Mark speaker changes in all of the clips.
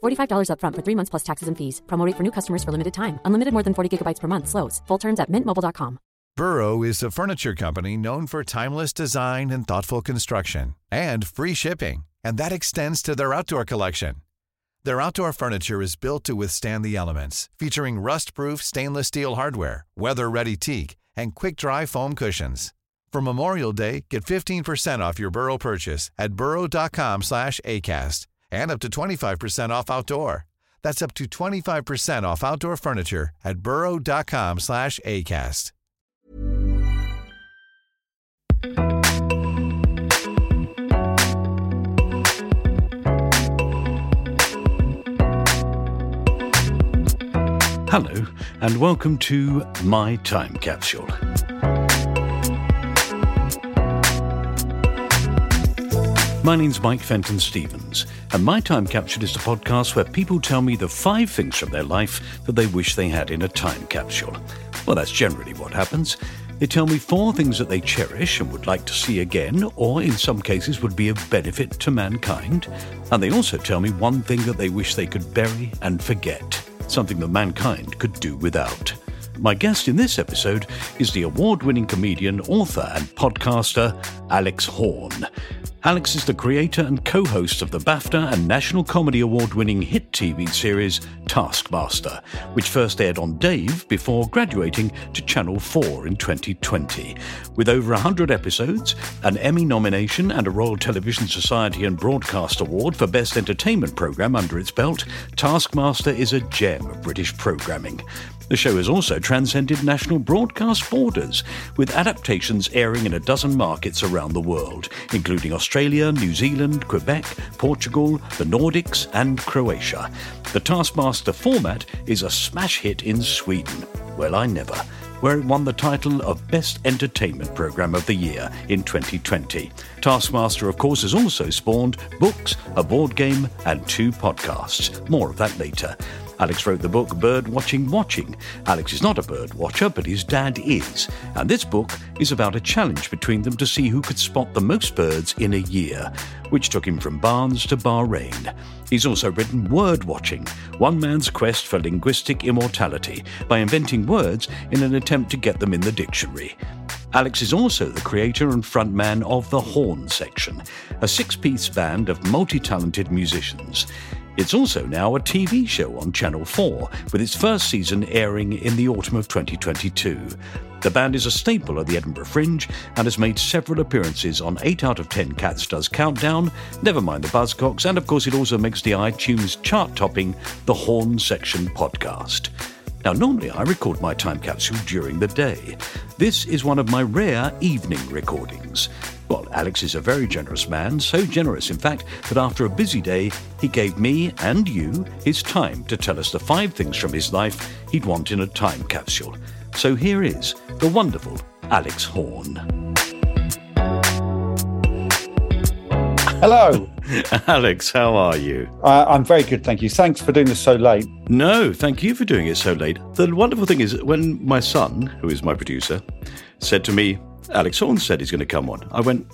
Speaker 1: $45 upfront for three months plus taxes and fees. Promote for new customers for limited time. Unlimited more than 40 gigabytes per month. Slows. Full terms at mintmobile.com.
Speaker 2: Burrow is a furniture company known for timeless design and thoughtful construction and free shipping. And that extends to their outdoor collection. Their outdoor furniture is built to withstand the elements, featuring rust-proof stainless steel hardware, weather-ready teak, and quick-dry foam cushions. For Memorial Day, get 15% off your Burrow purchase at burrow.com slash ACAST and up to 25% off outdoor. That's up to 25% off outdoor furniture at burrow.com slash ACAST.
Speaker 3: Hello, and welcome to My Time Capsule. My name's Mike Fenton Stevens, and My Time Capsule is a podcast where people tell me the five things from their life that they wish they had in a time capsule. Well, that's generally what happens. They tell me four things that they cherish and would like to see again, or in some cases would be of benefit to mankind. And they also tell me one thing that they wish they could bury and forget, something that mankind could do without. My guest in this episode is the award winning comedian, author, and podcaster Alex Horne. Alex is the creator and co host of the BAFTA and National Comedy Award winning hit TV series Taskmaster, which first aired on Dave before graduating to Channel 4 in 2020. With over 100 episodes, an Emmy nomination, and a Royal Television Society and Broadcast Award for Best Entertainment Programme under its belt, Taskmaster is a gem of British programming. The show has also transcended national broadcast borders, with adaptations airing in a dozen markets around the world, including Australia, New Zealand, Quebec, Portugal, the Nordics, and Croatia. The Taskmaster format is a smash hit in Sweden. Well, I never where it won the title of Best Entertainment Programme of the Year in 2020. Taskmaster, of course, has also spawned books, a board game, and two podcasts. More of that later. Alex wrote the book Bird Watching Watching. Alex is not a bird watcher, but his dad is. And this book is about a challenge between them to see who could spot the most birds in a year, which took him from Barnes to Bahrain. He's also written Word Watching, one man's quest for linguistic immortality, by inventing words in an attempt to get them in the dictionary. Alex is also the creator and frontman of The Horne Section, a six piece band of multi talented musicians. It's also now a TV show on Channel 4, with its first season airing in the autumn of 2022. The band is a staple of the Edinburgh Fringe and has made several appearances on 8 out of 10 Cats Does Countdown, never mind the Buzzcocks, and of course it also makes the iTunes chart topping The Horne Section podcast. Now, normally I record my time capsule during the day. This is one of my rare evening recordings. Well, Alex is a very generous man, so generous, in fact, that after a busy day, he gave me and you his time to tell us the five things from his life he'd want in a time capsule. So here is the wonderful Alex Horne.
Speaker 4: Hello.
Speaker 3: Alex, how are you?
Speaker 4: Uh, I'm very good, thank you. Thanks for doing this so late.
Speaker 3: No, thank you for doing it so late. The wonderful thing is, when my son, who is my producer, said to me, Alex Horne said he's going to come on. I went,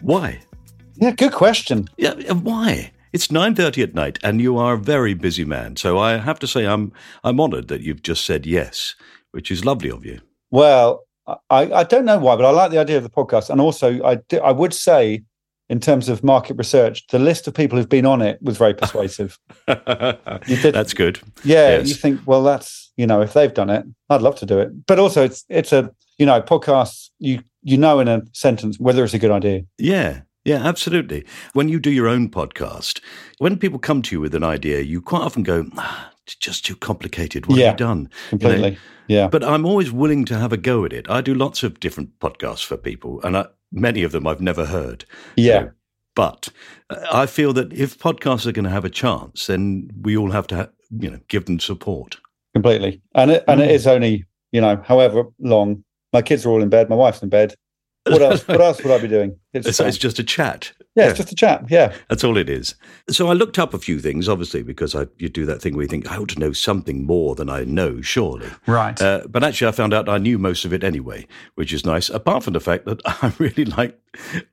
Speaker 3: why?
Speaker 4: Yeah, good question.
Speaker 3: Yeah, why? It's nine thirty at night, and you are a very busy man. So I have to say, I'm I'm honoured that you've just said yes, which is lovely of you.
Speaker 4: Well, I, I don't know why, but I like the idea of the podcast, and also I I would say in terms of market research, the list of people who've been on it was very persuasive. did-
Speaker 3: That's good.
Speaker 4: Yeah,
Speaker 3: Yes.
Speaker 4: you think, well, that's you know, if they've done it, I'd love to do it. But also, it's it's a you know, podcasts. You you know in a sentence whether it's a good idea.
Speaker 3: Yeah. Yeah, absolutely. When you do your own podcast, when people come to you with an idea, you quite often go, ah, it's just too complicated. What
Speaker 4: Yeah,
Speaker 3: have you done? You know?
Speaker 4: Completely. yeah.
Speaker 3: But I'm always willing to have a go at it. I do lots of different podcasts for people, and I, many of them I've never heard.
Speaker 4: Yeah.
Speaker 3: So, but uh, I feel that if podcasts are going to have a chance, then we all have to, ha- you know, give them support.
Speaker 4: completely. And it and it
Speaker 3: Mm.
Speaker 4: is only you know however long. My kids are all in bed. My wife's in bed. What else? what else would I be doing? It's,
Speaker 3: It's, it's just a chat.
Speaker 4: yeah, it's just a chat. Yeah,
Speaker 3: That's all it is. So I looked up a few things, obviously, because I, you do that thing where you think, I ought to know something more than I know, surely.
Speaker 5: Right.
Speaker 3: Uh, but actually, I found out I knew most of it anyway, which is nice, apart from the fact that I really like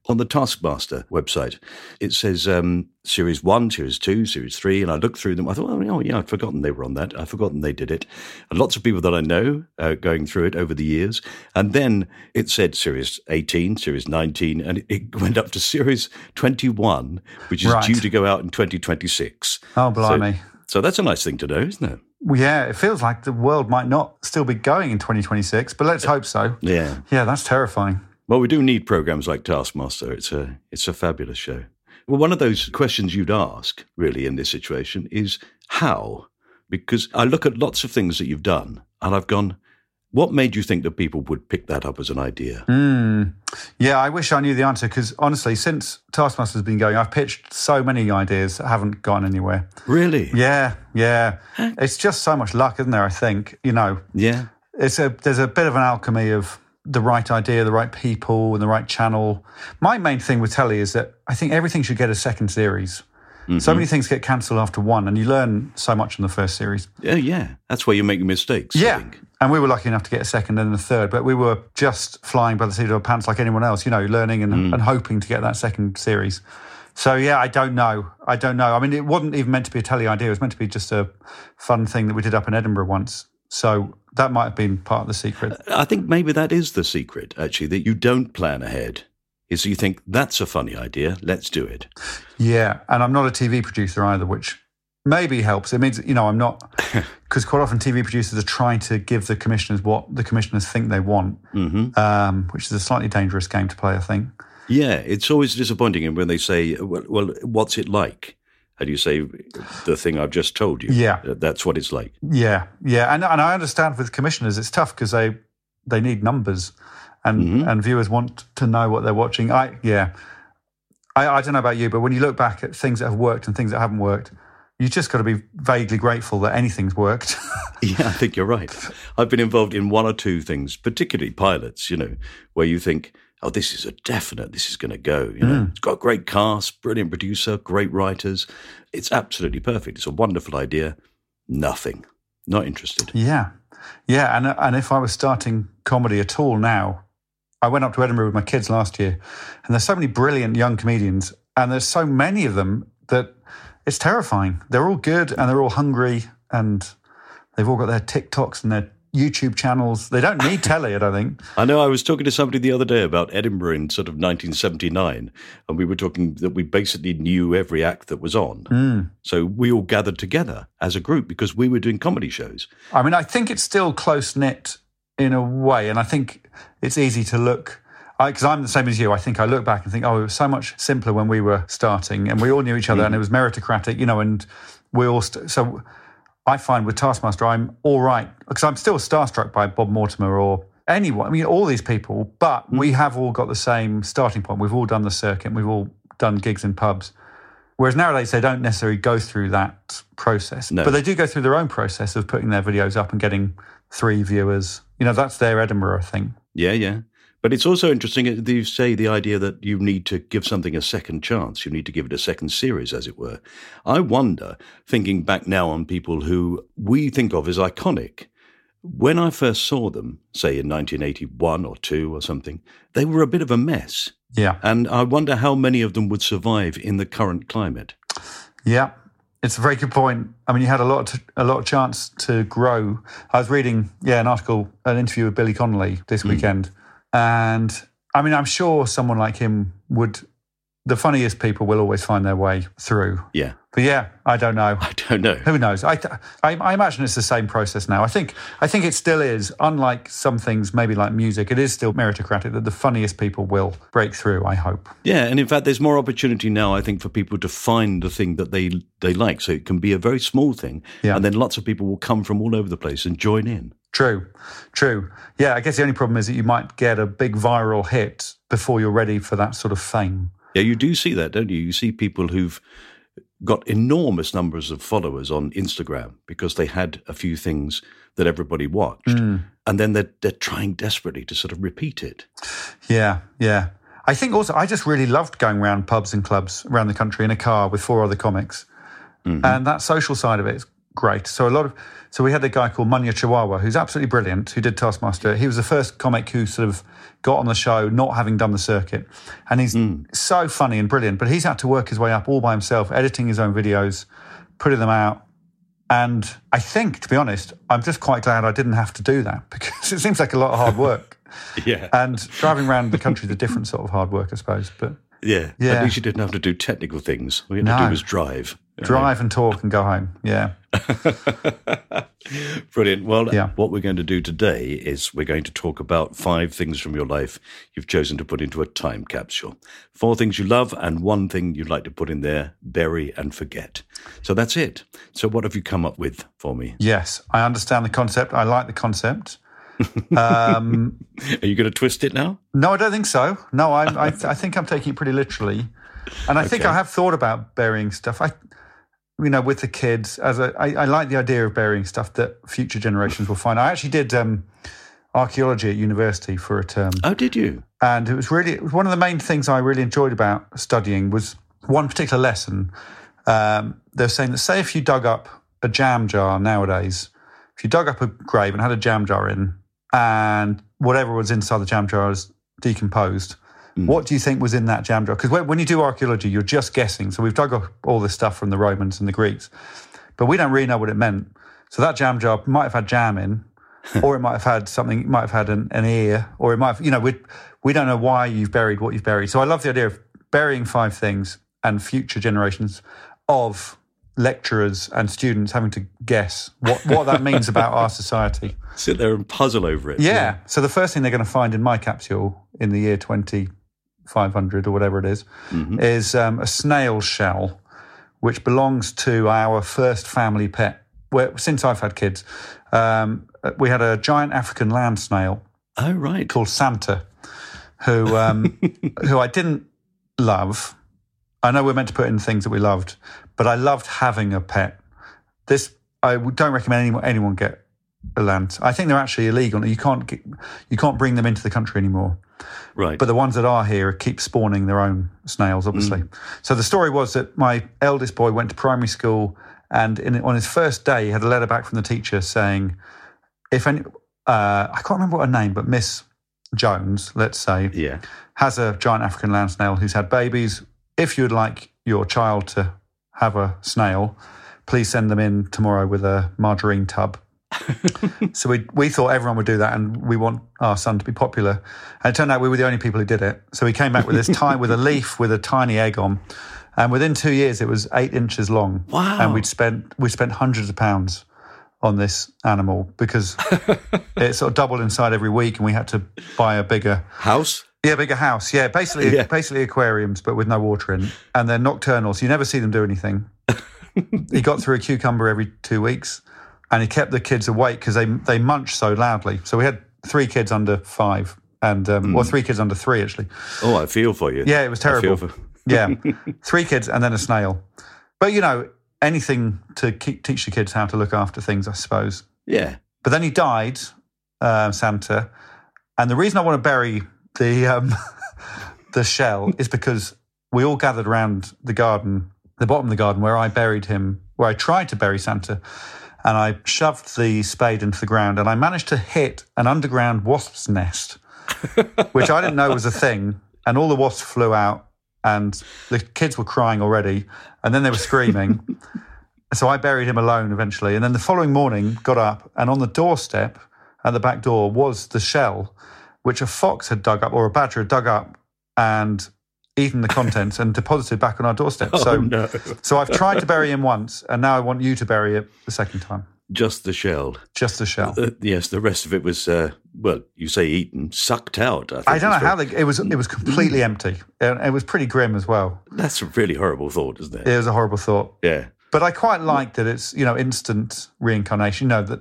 Speaker 3: on the Taskmaster website, it says um, Series 1, Series 2, Series 3, and I looked through them. I thought, oh, yeah, I'd forgotten they were on that. I'd forgotten they did it. And lots of people that I know uh, going through it over the years. And then it said Series 18, Series 19, and it, it went up to Series 21, which is
Speaker 5: Right.
Speaker 3: due to go out in 2026.
Speaker 5: oh, blimey.
Speaker 3: So, so that's a nice thing to know, isn't it?
Speaker 5: well, yeah, it feels like the world might not still be going in 2026, but let's hope so.
Speaker 3: Yeah.
Speaker 5: Yeah, that's terrifying.
Speaker 3: Well, we do need programs like Taskmaster. It's a it's a fabulous show. Well, one of those questions you'd ask really in this situation is how, because I look at lots of things that you've done, and I've gone, what made you think that people would pick that up as an idea?
Speaker 5: Mm. Yeah, I wish I knew the answer because honestly, since Taskmaster's been going, I've pitched so many ideas that haven't gone anywhere.
Speaker 3: Really?
Speaker 5: Yeah, yeah. It's just so much luck, isn't there? I think you know,
Speaker 3: Yeah.
Speaker 5: it's a there's a bit of an alchemy of the right idea, the right people, and the right channel. My main thing with telly is that I think everything should get a second series. So many mm-hmm. things get cancelled after one, and you learn so much in the first series.
Speaker 3: Yeah, yeah. That's where you make mistakes. I
Speaker 5: Yeah.
Speaker 3: think.
Speaker 5: And we were lucky enough to get a second and a third, but we were just flying by the seat of our pants like anyone else, you know, learning and, mm. and hoping to get that second series. So, yeah, I don't know. I don't know. I mean, it wasn't even meant to be a telly idea. It was meant to be just a fun thing that we did up in Edinburgh once. So that might have been part of the secret.
Speaker 3: I think maybe that is the secret, actually, that you don't plan ahead. Is you think that's a funny idea, let's do it.
Speaker 5: Yeah. And I'm not a TV producer either, which maybe helps. It means, you know, I'm not, because quite often TV producers are trying to give the commissioners what the commissioners think they want,
Speaker 3: hmm
Speaker 5: um, which is a slightly dangerous game to play, I think.
Speaker 3: Yeah, it's always disappointing when they say, well, well, what's it like? And you say, the thing I've just told you.
Speaker 5: Yeah.
Speaker 3: That's what it's like.
Speaker 5: Yeah, yeah, and and I understand with commissioners it's tough because they they need numbers, and
Speaker 3: Mhm.
Speaker 5: and viewers want to know what they're watching. I yeah, I, I don't know about you, but when you look back at things that have worked and things that haven't worked, you just got to be vaguely grateful that anything's worked.
Speaker 3: Yeah, I think you're right. I've been involved in one or two things, particularly pilots, you know, where you think, oh, this is a definite, this is going to go. You know, hmm. it's got a great cast, brilliant producer, great writers. It's absolutely perfect. It's a wonderful idea. Nothing. Not interested.
Speaker 5: yeah, yeah, and and if I was starting comedy at all now, I went up to Edinburgh with my kids last year, and there's so many brilliant young comedians, and there's so many of them that it's terrifying. They're all good and they're all hungry and they've all got their TikToks and their YouTube channels. They don't need telly, I don't think.
Speaker 3: I know I was talking to somebody the other day about Edinburgh in sort of 1979, and we were talking that we basically knew every act that was on. Hmm. So we all gathered together as a group because we were doing comedy shows.
Speaker 5: I mean, I think it's still close knit in a way, and I think it's easy to look. Because I'm the same as you. I think I look back and think, oh, it was so much simpler when we were starting, and we all knew each other, hmm. and it was meritocratic, you know, and we all. St- so I find with Taskmaster, I'm all right because I'm still starstruck by Bob Mortimer or anyone. I mean, all these people, but mm. we have all got the same starting point. We've all done the circuit. We've all done gigs in pubs. Whereas nowadays they don't necessarily go through that process,
Speaker 3: No.
Speaker 5: but they do go through their own process of putting their videos up and getting three viewers. You know, that's their Edinburgh thing.
Speaker 3: Yeah, yeah. But it's also interesting uh, that you say the idea that you need to give something a second chance. You need to give it a second series, as it were. I wonder, thinking back now on people who we think of as iconic, when I first saw them, say in 1981 or 2 or something, they were a bit of a mess.
Speaker 5: Yeah,
Speaker 3: And I wonder how many of them would survive in the current climate.
Speaker 5: yeah, it's a very good point. I mean, you had a lot, to, a lot of chance to grow. I was reading, yeah, an article, an interview with Billy Connolly this hmm. weekend, and I mean, I'm sure someone like him would the funniest people will always find their way through.
Speaker 3: Yeah.
Speaker 5: But yeah, I don't know.
Speaker 3: I don't know.
Speaker 5: Who knows? I, I, I imagine it's the same process now. I think I think it still is. Unlike some things, maybe like music, it is still meritocratic that the funniest people will break through. I hope.
Speaker 3: Yeah, and in fact, there's more opportunity now, I think, for people to find the thing that they they like. So it can be a very small thing,
Speaker 5: Yeah.
Speaker 3: and then lots of people will come from all over the place and join in.
Speaker 5: True, true. Yeah, I guess the only problem is that you might get a big viral hit before you're ready for that sort of fame.
Speaker 3: Yeah, you do see that, don't you? You see people who've got enormous numbers of followers on Instagram because they had a few things that everybody watched, hmm. and then they're they're trying desperately to sort of repeat it.
Speaker 5: Yeah, yeah. I think also I just really loved going around pubs and clubs around the country in a car with four other comics, mm-hmm. and that social side of it is great. So a lot of so we had a guy called Munya Chawawa who's absolutely brilliant who did Taskmaster. He was the first comic who sort of got on the show not having done the circuit, and he's hmm. so funny and brilliant. But he's had to work his way up all by himself, editing his own videos, putting them out. And I think, to be honest, I'm just quite glad I didn't have to do that because it seems like a lot of hard work.
Speaker 3: Yeah,
Speaker 5: And driving around the country is a different sort of hard work, I suppose. But
Speaker 3: yeah.
Speaker 5: Yeah.
Speaker 3: At least you didn't have to do technical things. All you had to do was drive.
Speaker 5: drive and talk and go home. Yeah.
Speaker 3: Brilliant. Well,
Speaker 5: Yeah.
Speaker 3: what we're going to do today is we're going to talk about five things from your life you've chosen to put into a time capsule. Four things you love and one thing you'd like to put in there, bury and forget. So that's it. So what have you come up with for me?
Speaker 5: Yes, I understand the concept. I like the concept. Um,
Speaker 3: Are you going to twist it now?
Speaker 5: no, I don't think so. No, I, I, I think I'm taking it pretty literally. And I think I have thought about burying stuff. I, you know, with the kids, as a, I, I like the idea of burying stuff that future generations will find. I actually did um, archaeology at university for a term.
Speaker 3: Oh, did you?
Speaker 5: and it was really it was one of the main things I really enjoyed about studying was one particular lesson. Um, they were saying that say if you dug up a jam jar nowadays, if you dug up a grave and had a jam jar in, and whatever was inside the jam jar is decomposed, Mm. what do you think was in that jam jar? Because when, you do archaeology, you're just guessing. So we've dug up all this stuff from the Romans and the Greeks, but we don't really know what it meant. So that jam jar might have had jam in, or it might have had something. It might have had an, an ear, or it might have, you know, we we don't know why you've buried what you've buried. So I love the idea of burying five things and future generations of lecturers and students having to guess what, what that means about our society.
Speaker 3: Sit there and puzzle over it.
Speaker 5: Yeah. So the first thing they're going to find in my capsule in the year 2500 or whatever it is, is um, a snail shell, which belongs to our first family pet. Where, since I've had kids, um, we had a giant African land snail
Speaker 3: Oh, right.
Speaker 5: called Santa, who um, who I didn't love. I know we're meant to put in things that we loved, but I loved having a pet. This I don't recommend anyone anyone get land. I think they're actually illegal. You can't get, you can't bring them into the country anymore.
Speaker 3: Right.
Speaker 5: But the ones that are here keep spawning their own snails, obviously. So the story was that my eldest boy went to primary school, and in, on his first day, he had a letter back from the teacher saying, "If any, uh, I can't remember what her name, but Miss Jones, let's say,
Speaker 3: yeah.
Speaker 5: has a giant African land snail who's had babies. If you'd like your child to have a snail, please send them in tomorrow with a margarine tub. So we we thought everyone would do that, and we want our son to be popular. And it turned out we were the only people who did it. So he came back with this tie with a leaf with a tiny egg on, and within two years it was eight inches long.
Speaker 3: Wow.
Speaker 5: And we'd spent we spent hundreds of pounds on this animal because it sort of doubled inside every week, and we had to buy a bigger
Speaker 3: House?
Speaker 5: yeah, bigger house. Yeah, basically,
Speaker 3: Yeah.
Speaker 5: basically aquariums, but with no water in, and they're nocturnal, so you never see them do anything. he got through a cucumber every two weeks, and he kept the kids awake because they they munch so loudly. So we had three kids under five, and um, well, three kids under three actually.
Speaker 3: Oh, I feel for you.
Speaker 5: Yeah, it was terrible.
Speaker 3: for-
Speaker 5: yeah, three kids and then a snail. But you know, anything to keep, teach the kids how to look after things, I suppose.
Speaker 3: yeah.
Speaker 5: But then he died, uh, Santa, and the reason I want to bury the um, the shell is because we all gathered around the garden, the bottom of the garden where I buried him, where I tried to bury Santa, and I shoved the spade into the ground, and I managed to hit an underground wasp's nest, which I didn't know was a thing, and all the wasps flew out, and the kids were crying already, and then they were screaming. So I buried him alone eventually. And then the following morning, got up, and on the doorstep at the back door was the shell, which a fox had dug up or a badger had dug up and eaten the contents and deposited back on our doorstep.
Speaker 3: Oh,
Speaker 5: so,
Speaker 3: no.
Speaker 5: so I've tried to bury him once, and now I want you to bury it the second time.
Speaker 3: Just the shell.
Speaker 5: Just the shell.
Speaker 3: Uh, yes, the rest of it was, uh, well, you say eaten, sucked out. I, think
Speaker 5: I don't know how they, it was. It was completely empty, and it was pretty grim as well.
Speaker 3: That's a really horrible thought, isn't it?
Speaker 5: It was a horrible thought.
Speaker 3: Yeah.
Speaker 5: But I quite like that it's you know instant reincarnation. You know that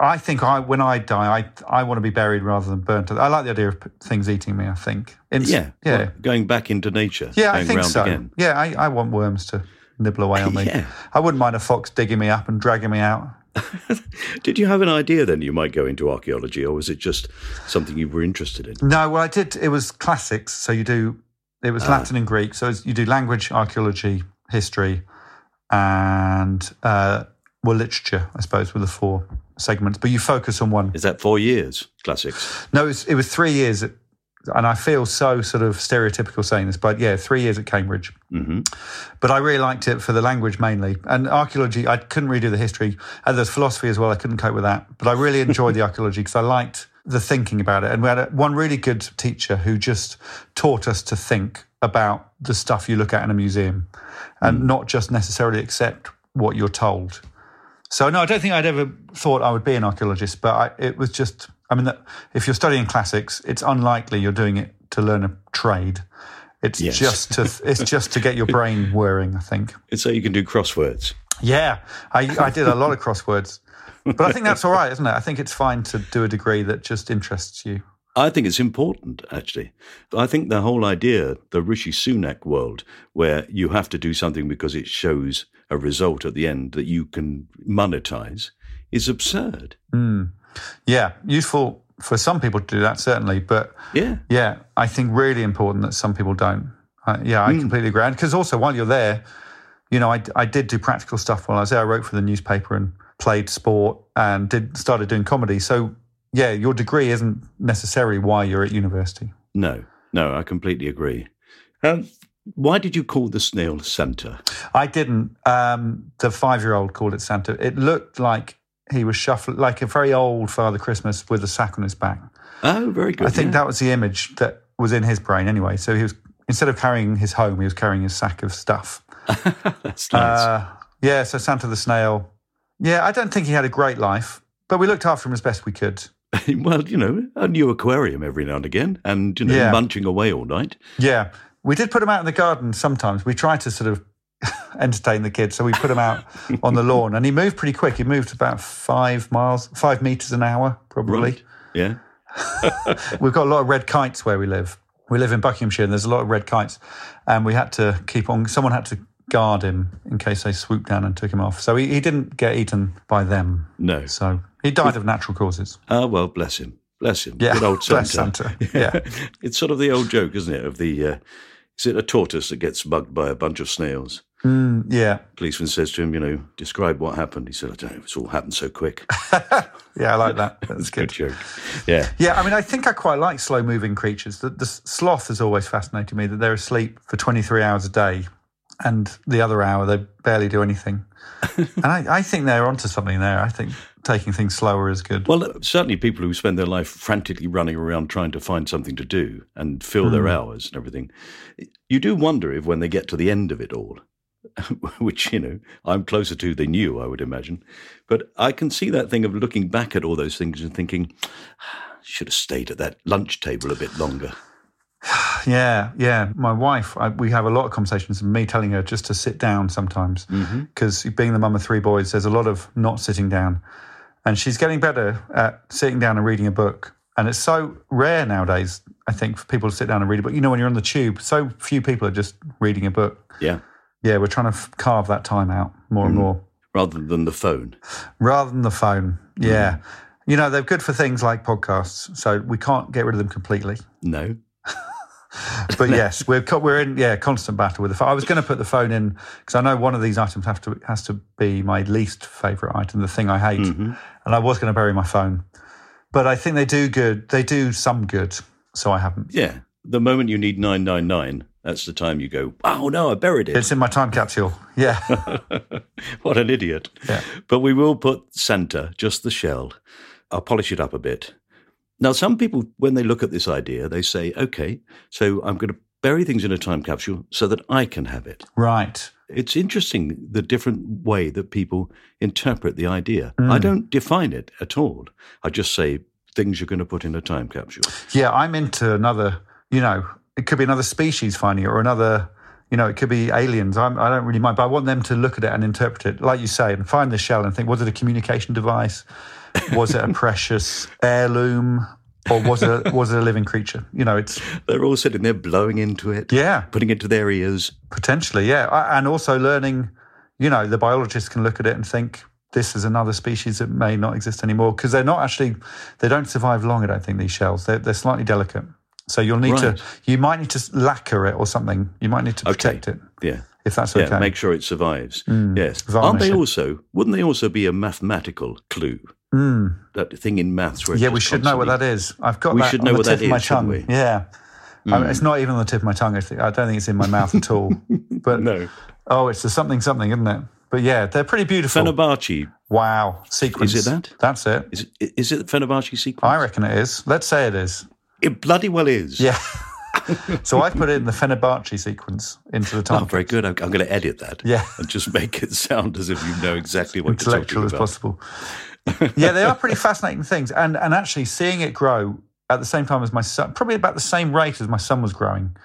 Speaker 5: I think I when I die, I I want to be buried rather than burnt. I like the idea of things eating me. I think. Inst-
Speaker 3: Yeah.
Speaker 5: yeah,
Speaker 3: Well, going back into nature.
Speaker 5: yeah. I think so.
Speaker 3: Again.
Speaker 5: Yeah, I, I want worms to nibble away on me.
Speaker 3: Yeah.
Speaker 5: I wouldn't mind a fox digging me up and dragging me out.
Speaker 3: Did you have an idea then you might go into archaeology, or was it just something you were interested in?
Speaker 5: No, well, I did. It was classics. So you do. It was Latin and Greek. So you do language, archaeology, history, and uh, well, literature. I suppose were the four segments. But you focus on one.
Speaker 3: Is that four years? Classics.
Speaker 5: No, it was, it was three years, at, and I feel so sort of stereotypical saying this, but yeah, three years at Cambridge.
Speaker 3: hmm
Speaker 5: But I really liked it for the language mainly, and archaeology. I couldn't really do the history, and there's philosophy as well. I couldn't cope with that, but I really enjoyed the archaeology because I liked the thinking about it. And we had a, one really good teacher who just taught us to think about the stuff you look at in a museum, and not just necessarily accept what you're told. So no, I don't think I'd ever thought I would be an archaeologist, but I, it was just. I mean, that if you're studying classics, it's unlikely you're doing it to learn a trade. It's
Speaker 3: Yes.
Speaker 5: just to it's just to get your brain whirring. I think.
Speaker 3: It's so you can do crosswords.
Speaker 5: Yeah, I, I did a lot of crosswords, but I think that's all right, isn't it? I think it's fine to do a degree that just interests you.
Speaker 3: I think it's important, actually. I think the whole idea, the Rishi Sunak world, where you have to do something because it shows a result at the end that you can monetize, is absurd.
Speaker 5: Yeah, useful for some people to do that certainly, but
Speaker 3: Yeah.
Speaker 5: yeah, I think really important that some people don't. Uh, yeah, I completely agree. Because also while you're there, you know, I, I did do practical stuff while I was there. I wrote for the newspaper and played sport and did started doing comedy. So yeah, your degree isn't necessarily why you're at university.
Speaker 3: No, no, I completely agree. Um, why did you call the snail Santa?
Speaker 5: I didn't. Um, the five-year-old called it Santa. It looked like he was shuffling, like a very old Father Christmas with a sack on his back.
Speaker 3: Oh, very good.
Speaker 5: I think
Speaker 3: yeah.
Speaker 5: that was the image that was in his brain anyway. So he was instead of carrying his home, he was carrying his sack of stuff.
Speaker 3: That's nice.
Speaker 5: Uh, yeah, so Santa the snail. Yeah, I don't think he had a great life, but we looked after him as best we could.
Speaker 3: well, you know, a new aquarium every now and again, and you know,
Speaker 5: Yeah.
Speaker 3: munching away all night.
Speaker 5: Yeah, we did put him out in the garden sometimes. We tried to sort of entertain the kids, so we put him out on the lawn, and he moved pretty quick. He moved about five miles, five meters an hour, probably.
Speaker 3: Right? Yeah.
Speaker 5: We've got a lot of red kites where we live. We live in Buckinghamshire, and there's a lot of red kites, and we had to keep on. Someone had to guard him in case they swooped down and took him off. So he, he didn't get eaten by them.
Speaker 3: No.
Speaker 5: So he died of natural causes.
Speaker 3: Ah, well, bless him. Bless him.
Speaker 5: Yeah,
Speaker 3: Good old Santa.
Speaker 5: bless Santa. Yeah.
Speaker 3: it's sort of the old joke, isn't it? Of the, uh, is it a tortoise that gets mugged by a bunch of snails?
Speaker 5: Mm, yeah,
Speaker 3: Policeman says to him, you know, describe what happened. He said, I don't know, it's all happened so quick.
Speaker 5: yeah, I like that. That's
Speaker 3: Good
Speaker 5: good.
Speaker 3: joke. Yeah.
Speaker 5: Yeah, I mean, I think I quite like slow moving creatures. The, the sloth has always fascinated me that they're asleep for 23 hours a day and the other hour they barely do anything. and I, I think they're onto something there. I think taking things slower is good.
Speaker 3: Well, certainly people who spend their life frantically running around trying to find something to do and fill their hours and everything, you do wonder if when they get to the end of it all, which, you know, I'm closer to than you, I would imagine. But I can see that thing of looking back at all those things and thinking, "Ah, should have stayed at that lunch table a bit longer.
Speaker 5: Yeah, yeah. My wife, I, we have a lot of conversations and me telling her just to sit down sometimes. Because being the mum of three boys, there's a lot of not sitting down. And she's getting better at sitting down and reading a book. And it's so rare nowadays, I think, for people to sit down and read a book. You know, when you're on the tube, so few people are just reading a book.
Speaker 3: Yeah.
Speaker 5: Yeah, we're trying to f- carve that time out more and mm. more
Speaker 3: Rather than the phone.
Speaker 5: rather than the phone. Mm. Yeah. You know, they're good for things like podcasts. So we can't get rid of them completely.
Speaker 3: No.
Speaker 5: But yes, we're we're in yeah constant battle with the phone. I was going to put the phone in because I know one of these items have to has to be my least favorite item, the thing I hate, mm-hmm. and I was going to bury my phone. But I think they do good. They do some good, so I haven't.
Speaker 3: Yeah. The moment you need 999, that's the time you go, oh no, I buried it.
Speaker 5: It's in my time capsule. Yeah,
Speaker 3: what an idiot.
Speaker 5: Yeah.
Speaker 3: But we will put Santa, just the shell. I'll polish it up a bit. Now, some people, when they look at this idea, they say, okay, so I'm going to bury things in a time capsule so that I can have it.
Speaker 5: Right.
Speaker 3: It's interesting the different way that people interpret the idea.
Speaker 5: Mm.
Speaker 3: I don't define it at all. I just say things you're going to put in a time capsule.
Speaker 5: Yeah, I'm into another, you know, it could be another species finding it or another, you know, it could be aliens. I'm, I don't really mind, but I want them to look at it and interpret it, like you say, and find the shell and think, was it a communication device? Was it a precious heirloom? Or was it a, was it a living creature? You know, it's
Speaker 3: They're all sitting there blowing into it,
Speaker 5: yeah,
Speaker 3: putting it to their ears.
Speaker 5: potentially, yeah, and also learning. You know, the biologists can look at it and think this is another species that may not exist anymore because they're not actually they don't survive long. I don't think these shells they're, they're slightly delicate, so you'll need
Speaker 3: Right.
Speaker 5: to you might need to lacquer it or something. You might need to
Speaker 3: Okay.
Speaker 5: protect it
Speaker 3: Yeah.
Speaker 5: If that's
Speaker 3: Yeah, make sure it survives.
Speaker 5: Mm.
Speaker 3: Yes.
Speaker 5: Varnish
Speaker 3: Aren't they also, wouldn't they also be a mathematical clue?
Speaker 5: Mm.
Speaker 3: That thing in maths where
Speaker 5: Yeah, we should know what that is. I've got
Speaker 3: We
Speaker 5: that
Speaker 3: should
Speaker 5: on
Speaker 3: know
Speaker 5: the
Speaker 3: what that
Speaker 5: of my tongue.
Speaker 3: we?
Speaker 5: Yeah. I mean, it's not even on the tip of my tongue. I don't think it's in my mouth at all. But
Speaker 3: No.
Speaker 5: oh, it's a something something, isn't it? But yeah, they're pretty beautiful.
Speaker 3: Fibonacci.
Speaker 5: wow, sequence.
Speaker 3: Is it that?
Speaker 5: That's it.
Speaker 3: Is it, is it the Fibonacci sequence?
Speaker 5: I reckon it is. Let's say it is.
Speaker 3: It bloody well is.
Speaker 5: Yeah. so I put in the Fibonacci sequence into the time.
Speaker 3: Oh, very good. I'm, I'm going to edit that.
Speaker 5: Yeah.
Speaker 3: And just make it sound as if you know exactly what you're talking
Speaker 5: as
Speaker 3: about.
Speaker 5: possible. yeah, they are pretty fascinating things, and and actually seeing it grow at the same time as my son, probably about the same rate as my son was growing,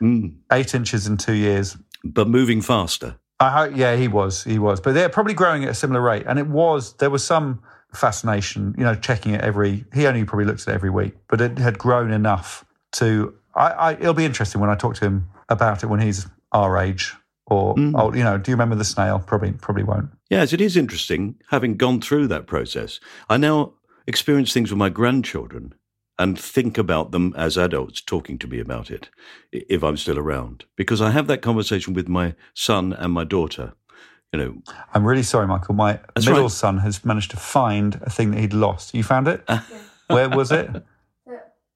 Speaker 3: Mm.
Speaker 5: eight inches in two years.
Speaker 3: But moving faster.
Speaker 5: I hope, yeah, he was, he was, but they're probably growing at a similar rate, and it was there was some fascination, you know, checking it every. He only probably looked at it every week, but it had grown enough to. I, I it'll be interesting when I talk to him about it when he's our age. Or,
Speaker 3: Mm.
Speaker 5: old, you know, do you remember the snail? Probably, probably won't.
Speaker 3: Yes, it is interesting having gone through that process. I now experience things with my grandchildren and think about them as adults talking to me about it if I'm still around. Because I have that conversation with my son and my daughter. You know,
Speaker 5: I'm really sorry, Michael. My middle
Speaker 3: right.
Speaker 5: son has managed to find a thing that he'd lost. You found it? Where was it?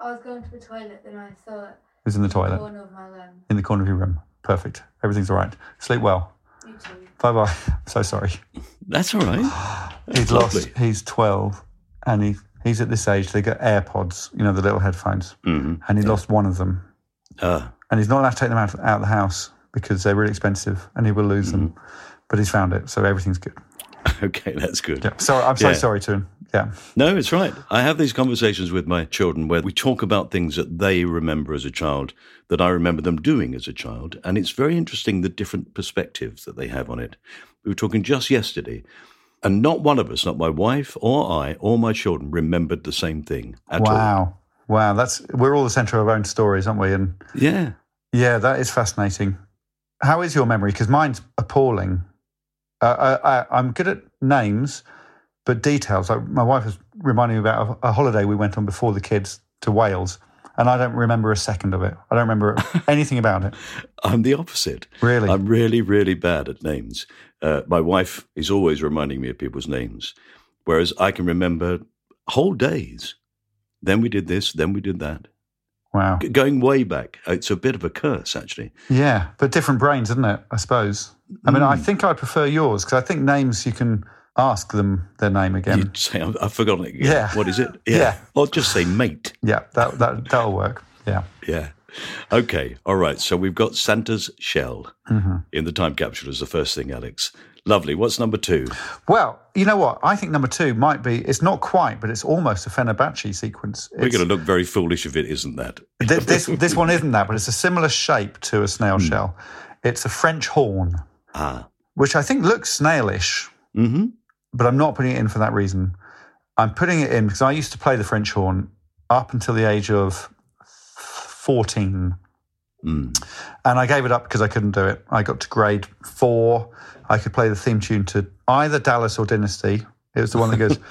Speaker 5: It
Speaker 6: So I was going to the toilet, then I saw it
Speaker 5: was in the
Speaker 6: in the
Speaker 5: toilet,
Speaker 6: corner of my room.
Speaker 5: in the corner of your room. Perfect. Everything's all right. Sleep well.
Speaker 6: You too.
Speaker 5: Bye bye. So sorry.
Speaker 3: that's all right.
Speaker 5: He's
Speaker 3: That's
Speaker 5: lost. He's 12 and he, he's at this age. They got AirPods, you know, the little headphones,
Speaker 3: Mhm.
Speaker 5: and he lost one of them.
Speaker 3: Ah,
Speaker 5: And he's not allowed to take them out, out of the house because they're really expensive and he will lose them. But he's found it. So everything's good.
Speaker 3: okay, that's good.
Speaker 5: Yeah. So I'm so
Speaker 3: Yeah.
Speaker 5: sorry to. Yeah.
Speaker 3: No, it's right. I have these conversations with my children where we talk about things that they remember as a child that I remember them doing as a child. And it's very interesting the different perspectives that they have on it. We were talking just yesterday, and not one of us, not my wife or I or my children, remembered the same thing at all.
Speaker 5: Wow. Wow. That's, we're all the center of our own stories, aren't we? And
Speaker 3: Yeah.
Speaker 5: Yeah, that is fascinating. How is your memory? Because mine's appalling. Uh, I, I, I'm good at names, but details. Like my wife was reminding me about a, a holiday we went on before the kids to Wales, and I don't remember a second of it. I don't remember anything about it.
Speaker 3: I'm the opposite.
Speaker 5: Really?
Speaker 3: I'm really, really bad at names. Uh, my wife is always reminding me of people's names, whereas I can remember whole days. Then we did this, then we did that.
Speaker 5: Wow.
Speaker 3: G- Going way back, it's a bit of a curse, actually.
Speaker 5: Yeah, but different brains, isn't it? I suppose. I mean, I
Speaker 3: Mm.
Speaker 5: think I prefer yours because I think names you can ask them their name again.
Speaker 3: You'd say, I've, I've forgotten it.
Speaker 5: Yeah.
Speaker 3: What is it?
Speaker 5: Yeah.
Speaker 3: Or just say mate.
Speaker 5: Yeah, that that that'll work. Yeah.
Speaker 3: Yeah. Okay. All right. So we've got Santa's shell
Speaker 5: Mm-hmm.
Speaker 3: in the time capsule as the first thing, Alex. Lovely. What's number two?
Speaker 5: Well, you know what? I think number two might be, it's not quite, but it's almost a Fibonacci sequence.
Speaker 3: We're going to look very foolish if it isn't that.
Speaker 5: Th- this, this one isn't that, but it's a similar shape to a snail shell. It's a French horn,
Speaker 3: Ah.
Speaker 5: which I think looks snailish,
Speaker 3: Mm-hmm.
Speaker 5: but I'm not putting it in for that reason. I'm putting it in because I used to play the French horn up until the age of 14.
Speaker 3: Mm.
Speaker 5: And I gave it up because I couldn't do it. I got to grade four. I could play the theme tune to either Dallas or Dynasty. It was the one that goes.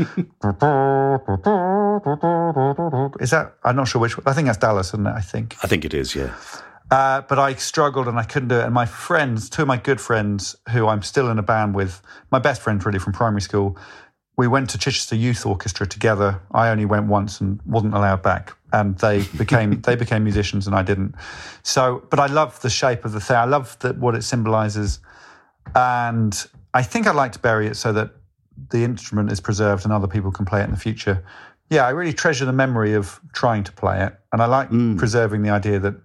Speaker 5: Is that? I'm not sure which. one. I think that's Dallas, isn't it? I think.
Speaker 3: I think it is, yeah.
Speaker 5: Uh, but I struggled and I couldn't do it. And my friends, two of my good friends, who I'm still in a band with, my best friends really from primary school, we went to Chichester Youth Orchestra together. I only went once and wasn't allowed back. And they became they became musicians and I didn't. So, but I love the shape of the thing. I love the, what it symbolizes, and I think I'd like to bury it so that the instrument is preserved and other people can play it in the future. Yeah, I really treasure the memory of trying to play it, and I like preserving the idea that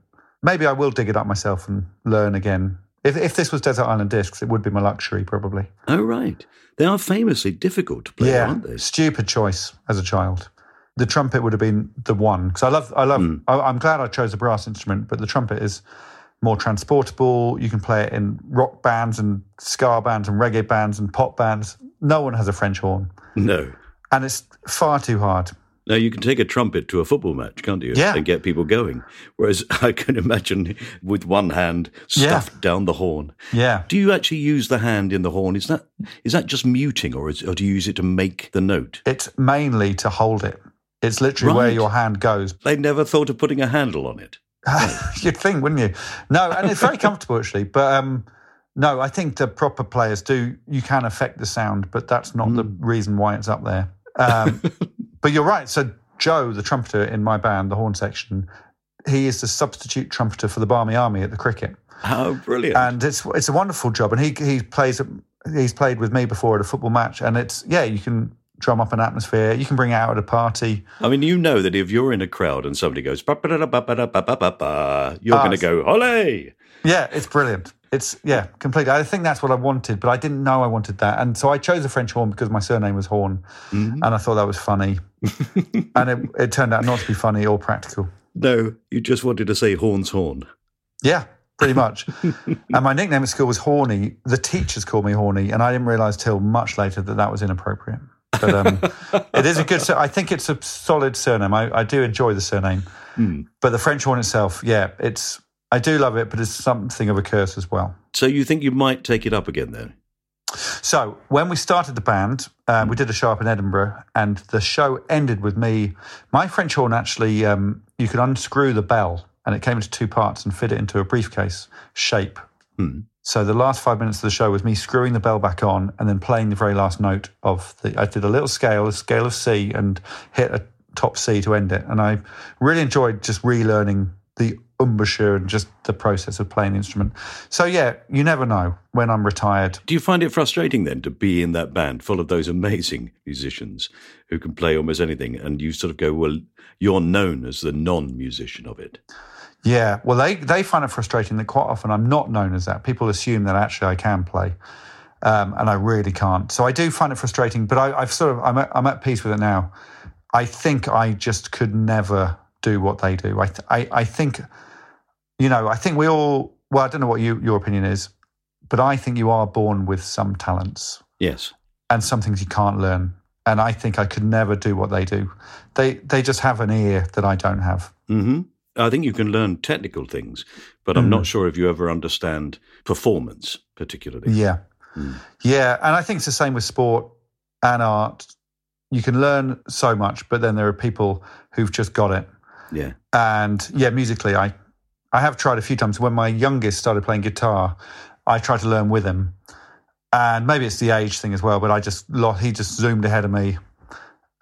Speaker 5: maybe I will dig it up myself and learn again. If, if this was Desert Island Discs, it would be my luxury, probably.
Speaker 3: Oh, right. They are famously difficult to play,
Speaker 5: yeah,
Speaker 3: aren't they?
Speaker 5: stupid choice as a child. The trumpet would have been the one because I love, I love.
Speaker 3: Hmm.
Speaker 5: I, I'm glad I chose a brass instrument, but the trumpet is more transportable. You can play it in rock bands and ska bands and reggae bands and pop bands. No one has a French horn,
Speaker 3: No.
Speaker 5: and it's far too hard.
Speaker 3: Now, you can take a trumpet to a football match, can't you?
Speaker 5: Yeah.
Speaker 3: And get people going. Whereas I can imagine with one hand
Speaker 5: Yeah.
Speaker 3: stuffed down the horn.
Speaker 5: Yeah,
Speaker 3: Do you actually use the hand in the horn? Is that is that just muting, or, is, or do you use it to make the note?
Speaker 5: it's mainly to hold it. It's literally where your hand goes.
Speaker 3: They never thought of putting a handle on it.
Speaker 5: You'd think, wouldn't you? No, and it's very comfortable actually. But um, no, I think the proper players do. You can affect the sound, but that's not the reason why it's up there. Um, but you're right. So Joe, the trumpeter in my band, the Horne Section, he is the substitute trumpeter for the Barmy Army at the cricket,
Speaker 3: How brilliant!
Speaker 5: and it's it's a wonderful job. And he he plays he's played with me before at a football match, and it's yeah, you can drum up an atmosphere. You can bring it out at a party.
Speaker 3: I mean, you know that if you're in a crowd and somebody goes, ba ba da ba ba da ba ba ba ba, you're
Speaker 5: Ah,
Speaker 3: going to go, ole!
Speaker 5: Yeah, it's brilliant. It's yeah, completely. I think that's what I wanted, but I didn't know I wanted that, and so I chose a French horn because my surname was Horne, and I thought that was funny, and it, it turned out not to be funny or practical.
Speaker 3: No, you just wanted to say horn's horn.
Speaker 5: Yeah, pretty much. and my nickname at school was Horny. The teachers called me Horny, and I didn't realise till much later that that was inappropriate. But um, it is a good. I think it's a solid surname. I, I do enjoy the surname, but the French horn itself, yeah, it's. I do love it, but it's something of a curse as well.
Speaker 3: So you think you might take it up again then?
Speaker 5: So when we started the band, uh, we did a show up in Edinburgh, and the show ended with me. My French horn actually, um, you could unscrew the bell, and it came into two parts and fit it into a briefcase shape. So the last five minutes of the show was me screwing the bell back on and then playing the very last note of the. I did a little scale, a scale of C, and hit a top C to end it. And I really enjoyed just relearning the embouchure and just the process of playing the instrument. So yeah, you never know when I'm retired.
Speaker 3: Do you find it frustrating then to be in that band full of those amazing musicians who can play almost anything and you sort of go, well, you're known as the non musician of it?
Speaker 5: Yeah, well, they they find it frustrating that quite often I'm not known as that. People assume that actually I can play, um, and I really can't. So I do find it frustrating, but I, I've sort of I'm at, I'm at peace with it now. I think I just could never do what they do. I th- I, I think, you know, I think we all. Well, I don't know what you, your opinion is, but I think you are born with some talents
Speaker 3: Yes.
Speaker 5: and some things you can't learn. And I think I could never do what they do. They they just have an ear that I don't have.
Speaker 3: hmm I think you can learn technical things, but I'm not sure if you ever understand performance, particularly.
Speaker 5: Yeah. Yeah. And I think it's the same with sport and art. You can learn so much, but then there are people who've just got it.
Speaker 3: Yeah.
Speaker 5: And yeah, musically, I, I have tried a few times. When my youngest started playing guitar, I tried to learn with him. And maybe it's the age thing as well, but I just lost, he just zoomed ahead of me.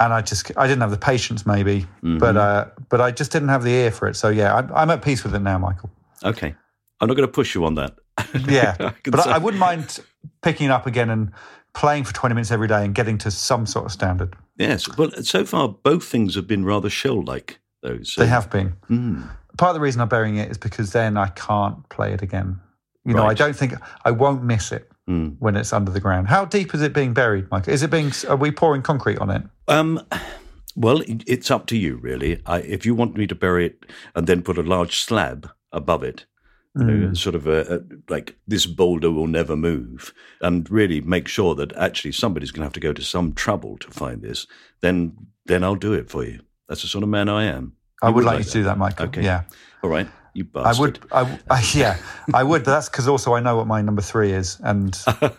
Speaker 5: And I just, I didn't have the patience maybe, but, uh, but I just didn't have the ear for it. So yeah, I'm, I'm at peace with it now, Michael.
Speaker 3: Okay. I'm not going to push you on that.
Speaker 5: Yeah,
Speaker 3: I
Speaker 5: but
Speaker 3: say-
Speaker 5: I, I wouldn't mind picking it up again and playing for 20 minutes every day and getting to some sort of standard.
Speaker 3: Yes. Well, so far, both things have been rather shell like, though. So,
Speaker 5: They have been.
Speaker 3: Hmm.
Speaker 5: Part of the reason I'm burying it is because then I can't play it again. You know, I don't think I won't miss it
Speaker 3: Hmm.
Speaker 5: when it's under the ground. How deep is it being buried, Mike? Is it being? Are we pouring concrete on it?
Speaker 3: Um, well, it's up to you, really. I, if you want me to bury it and then put a large slab above it, you know,
Speaker 5: Hmm.
Speaker 3: sort of a, a, like this boulder will never move, and really make sure that actually somebody's going to have to go to some trouble to find this, then then I'll do it for you. That's the sort of man I am.
Speaker 5: I
Speaker 3: You
Speaker 5: would like you to do
Speaker 3: that.
Speaker 5: that, Michael.
Speaker 3: Okay.
Speaker 5: Yeah,
Speaker 3: All right, you busted.
Speaker 5: I
Speaker 3: bastard.
Speaker 5: would. I, I- yeah, I would. But that's because also I know what my number three is, and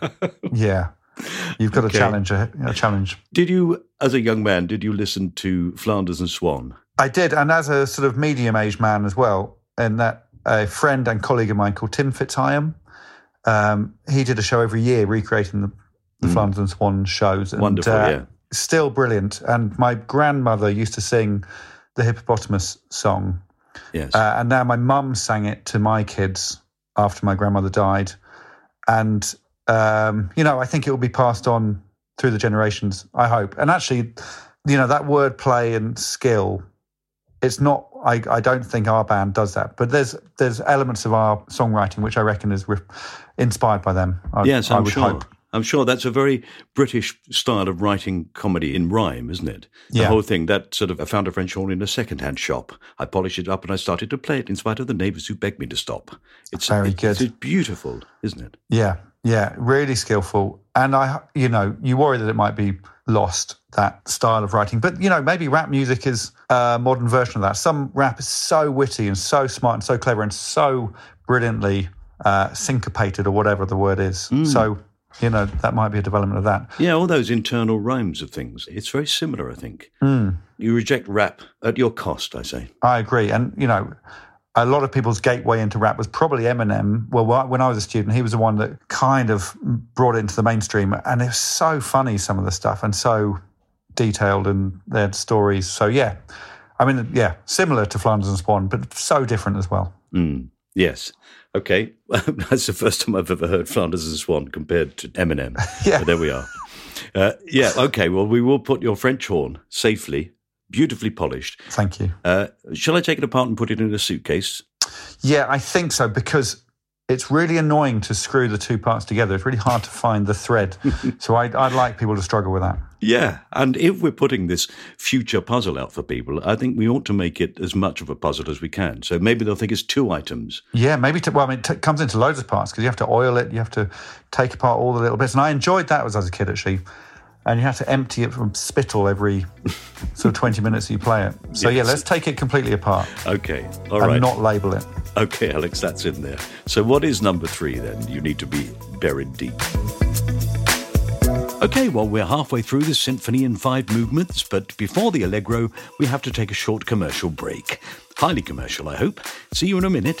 Speaker 5: yeah, you've got
Speaker 3: Okay.
Speaker 5: a challenge. A, a challenge.
Speaker 3: Did you, as a young man, did you listen to Flanders and Swann?
Speaker 5: I did, and as a sort of medium-aged man as well, and that a friend and colleague of mine called Tim FitzHigham, um, he did a show every year recreating the, the Flanders and Swann shows. And.
Speaker 3: Wonderful,
Speaker 5: uh,
Speaker 3: yeah.
Speaker 5: Still brilliant. And my grandmother used to sing the hippopotamus song,
Speaker 3: Yes.
Speaker 5: uh, and now my mum sang it to my kids after my grandmother died. And um, you know, I think it will be passed on through the generations. I hope. And actually, you know, that wordplay and skill it's not. I, I don't think our band does that, but there's there's elements of our songwriting which I reckon is re- inspired by them. I,
Speaker 3: yes,
Speaker 5: I
Speaker 3: I'm
Speaker 5: would
Speaker 3: sure.
Speaker 5: hope.
Speaker 3: I'm sure that's a very British style of writing comedy in rhyme, isn't it? The
Speaker 5: Yeah.
Speaker 3: whole thing, that sort of, I found a French horn in a second-hand shop. I polished it up and I started to play it in spite of the neighbours who begged me to stop. It's
Speaker 5: Very
Speaker 3: it's,
Speaker 5: good.
Speaker 3: It's beautiful, isn't it?
Speaker 5: Yeah, yeah, really skillful. And I, you know, you worry that it might be lost that style of writing, but you know, maybe rap music is a modern version of that. Some rap is so witty and so smart and so clever and so brilliantly uh, syncopated or whatever the word is. So, you know, that might be a development of that.
Speaker 3: Yeah, all those internal rhymes of things. It's very similar, I think.
Speaker 5: Hmm.
Speaker 3: You reject rap at your cost, I say.
Speaker 5: I agree. And, you know, a lot of people's gateway into rap was probably Eminem. Well, when I was a student, he was the one that kind of brought it into the mainstream. And it's so funny, some of the stuff, and so detailed and their stories. So, yeah. I mean, yeah, similar to Flanders and Swann, but so different as well.
Speaker 3: Mm, yes. Okay. That's the first time I've ever heard Flanders and Swann compared to Eminem.
Speaker 5: Yeah.
Speaker 3: But there we are. Uh, yeah. Okay. Well, we will put your French horn safely, beautifully polished.
Speaker 5: Thank you.
Speaker 3: Uh, shall I take it apart and put it in a suitcase?
Speaker 5: Yeah, I think so because it's really annoying to screw the two parts together. It's really hard to find the thread. so I'd, I'd like people to struggle with that.
Speaker 3: Yeah. And if we're putting this future puzzle out for people, I think we ought to make it as much of a puzzle as we can. So maybe they'll think it's two items.
Speaker 5: Yeah, maybe. To, well, I mean, it t- comes into loads of parts because you have to oil it, you have to take apart all the little bits, and I enjoyed that as, a kid actually. And you have to empty it from spittle every sort of twenty minutes you play it. So yeah, let's take it completely apart
Speaker 3: Okay. All
Speaker 5: and
Speaker 3: right.
Speaker 5: not label it.
Speaker 3: Okay, Alex, that's in there. So, what is number three then? You need to be buried deep. Okay, well, we're halfway through this symphony in five movements, but before the allegro, we have to take a short commercial break. Highly commercial, I hope. See you in a minute.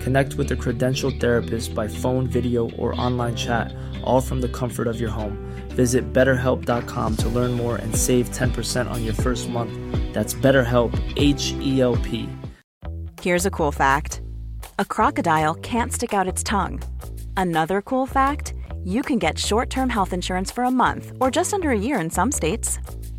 Speaker 7: Connect with a credentialed therapist by phone, video, or online chat, all from the comfort of your home. Visit betterhelp.com to learn more and save 10% on your first month. That's BetterHelp, H E L P.
Speaker 8: Here's a cool fact a crocodile can't stick out its tongue. Another cool fact you can get short term health insurance for a month or just under a year in some states.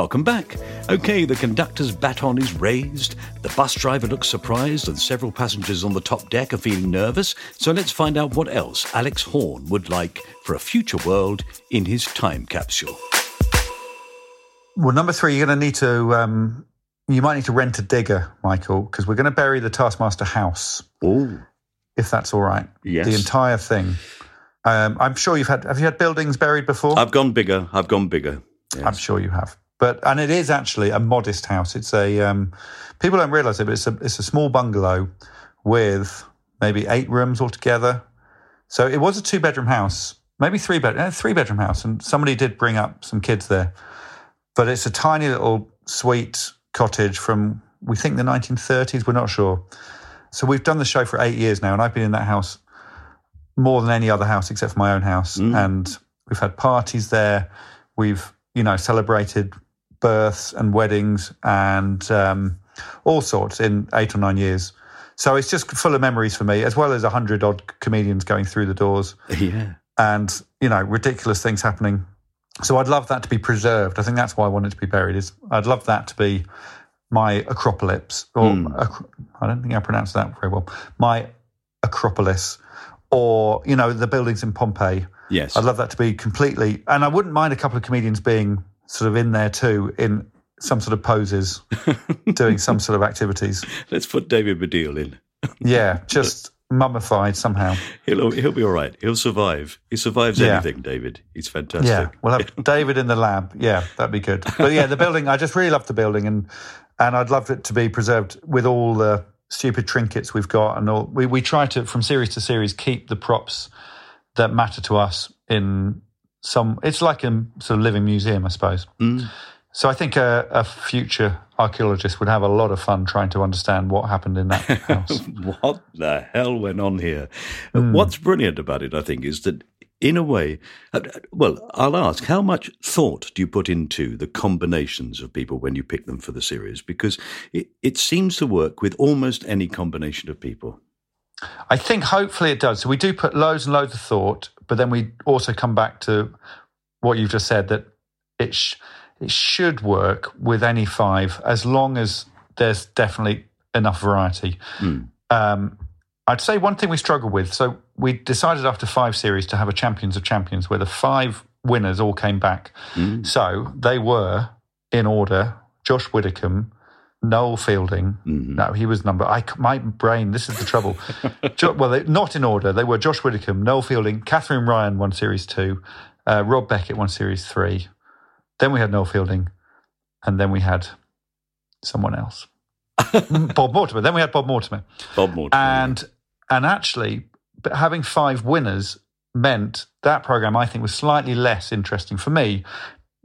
Speaker 3: Welcome back. Okay, the conductor's baton is raised, the bus driver looks surprised, and several passengers on the top deck are feeling nervous. So let's find out what else Alex Horne would like for a future world in his time capsule.
Speaker 5: Well, number three, you're going to need to. Um, you might need to rent a digger, Michael, because we're going to bury the Taskmaster house,
Speaker 3: Oh,
Speaker 5: if that's all right.
Speaker 3: Yes.
Speaker 5: The entire thing. Um, I'm sure you've had. Have you had buildings buried before?
Speaker 3: I've gone bigger. I've gone bigger. Yes.
Speaker 5: I'm sure you have. But and it is actually a modest house. It's a um, people don't realise it, but it's a it's a small bungalow with maybe eight rooms altogether. So it was a two bedroom house, maybe three bed uh, three bedroom house, and somebody did bring up some kids there. But it's a tiny little sweet cottage from we think the 1930s. We're not sure. So we've done the show for eight years now, and I've been in that house more than any other house except for my own house. And we've had parties there. We've you know celebrated births and weddings and um, all sorts in eight or nine years. So it's just full of memories for me, as well as a hundred odd comedians going through the doors.
Speaker 3: Yeah.
Speaker 5: And, you know, ridiculous things happening. So I'd love that to be preserved. I think that's why I want it to be buried. Is I'd love that to be my acropolis, or acro- I don't think I pronounced that very well. My acropolis, or you know, the buildings in Pompeii.
Speaker 3: Yes.
Speaker 5: I'd love that to be completely, and I wouldn't mind a couple of comedians being sort of in there too, in some sort of poses, doing some sort of activities.
Speaker 3: Let's put David Baddiel in.
Speaker 5: Yeah, just mummified somehow.
Speaker 3: He'll he'll be all right. He'll survive. He survives
Speaker 5: Yeah.
Speaker 3: anything, David. He's fantastic.
Speaker 5: Yeah, we'll have David in the lab. Yeah, that'd be good. But yeah, the building. I just really love the building, and and I'd love it to be preserved with all the stupid trinkets we've got, and all. We we try to from series to series keep the props that matter to us in some. It's like a sort of living museum, I suppose. So I think a, a future archaeologist would have a lot of fun trying to understand what happened in that house.
Speaker 3: what the hell went on here?
Speaker 5: Hmm.
Speaker 3: What's brilliant about it, I think, is that in a way, uh, well, I'll ask, how much thought do you put into the combinations of people when you pick them for the series? Because it, it seems to work with almost any combination of people.
Speaker 5: I think hopefully it does. So we do put loads and loads of thought, but then we also come back to what you've just said that it sh- it should work with any five as long as there's definitely enough variety. Um, I'd say one thing we struggle with. So we decided after five series to have a Champions of Champions where the five winners all came back. So they were in order: Josh Widdicombe. Noel Fielding. No, he was number. I my brain. This is the trouble. jo- well, they, not in order. They were Josh Widdicombe, Noel Fielding, Katherine Ryan won series two, uh, Rob Beckett won series three. Then we had Noel Fielding, and then we had someone else, Bob Mortimer. Then we had Bob Mortimer,
Speaker 3: Bob Mortimer.
Speaker 5: and and actually, but having five winners meant that program I think was slightly less interesting for me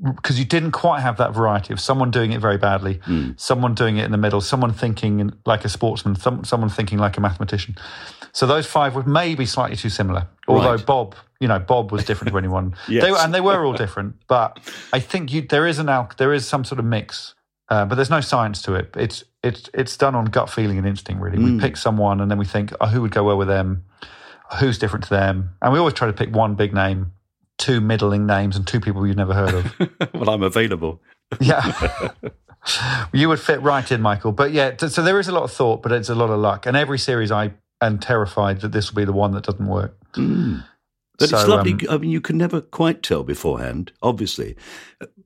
Speaker 5: because you didn't quite have that variety of someone doing it very badly, someone doing it in the middle, someone thinking like a sportsman, some, someone thinking like a mathematician. So those five were maybe slightly too similar. Although
Speaker 3: Right.
Speaker 5: Bob, you know, Bob was different to anyone.
Speaker 3: Yes.
Speaker 5: they, were- and they were all different. But I think you, there is an al- there is some sort of mix, uh, but there's no science to it. It's it's it's done on gut feeling and instinct. Really, we pick someone and then we think, oh, who would go well with them? Who's different to them? And we always try to pick one big name, two middling names, and two people you've never heard of.
Speaker 3: well, I'm available.
Speaker 5: Yeah. you would fit right in, Michael. But yeah, so there is a lot of thought, but it's a lot of luck. And every series, I am terrified that this will be the one that doesn't work.
Speaker 3: But it's lovely.
Speaker 5: um,
Speaker 3: I mean, you can never quite tell beforehand, obviously,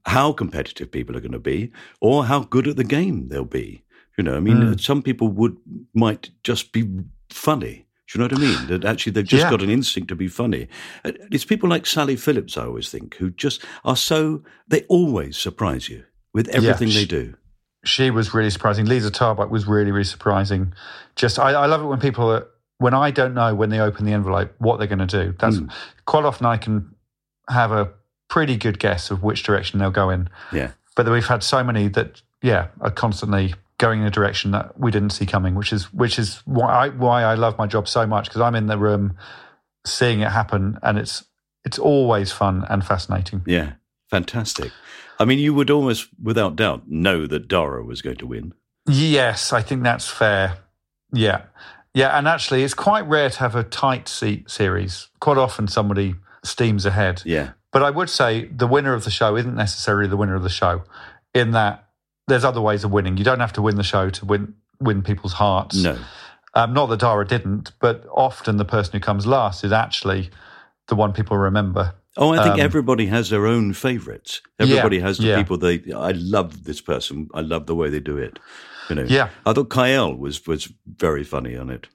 Speaker 3: how competitive people are going to be or how good at the game they'll be. You know, I mean,
Speaker 5: Hmm.
Speaker 3: some people would might just be funny. Do you know what I mean? That actually they've just
Speaker 5: Yeah.
Speaker 3: got an instinct to be funny. Uh, It's people like Sally Phillips, I always think, who just are so, they always surprise you with everything they
Speaker 5: she-
Speaker 3: do.
Speaker 5: She was really surprising. Liza Tarbuck was really, really surprising. Just, I, I love it when people are, when I don't know when they open the envelope what they're going to do. That's quite often I can have a pretty good guess of which direction they'll go in.
Speaker 3: Yeah.
Speaker 5: But we've had so many that, yeah, are constantly going in a direction that we didn't see coming, which is which is why I, why I love my job so much because I'm in the room seeing it happen, and it's it's always fun and fascinating.
Speaker 3: Yeah. Fantastic. I mean, you would almost, without doubt, know that Dara was going to win.
Speaker 5: Yes, I think that's fair. Yeah, yeah, and actually, it's quite rare to have a tight seat series. Quite often, somebody steams ahead.
Speaker 3: Yeah.
Speaker 5: But I would say the winner of the show isn't necessarily the winner of the show, in that there's other ways of winning. You don't have to win the show to win win people's hearts.
Speaker 3: No.
Speaker 5: Um, not that Dara didn't, but often the person who comes last is actually the one people remember.
Speaker 3: Oh, I think
Speaker 5: Um,
Speaker 3: everybody has their own favourites. Everybody
Speaker 5: Yeah,
Speaker 3: has the
Speaker 5: yeah.
Speaker 3: people they. I love this person. I love the way they do it. You know.
Speaker 5: Yeah.
Speaker 3: I thought Kyle was was very funny on it.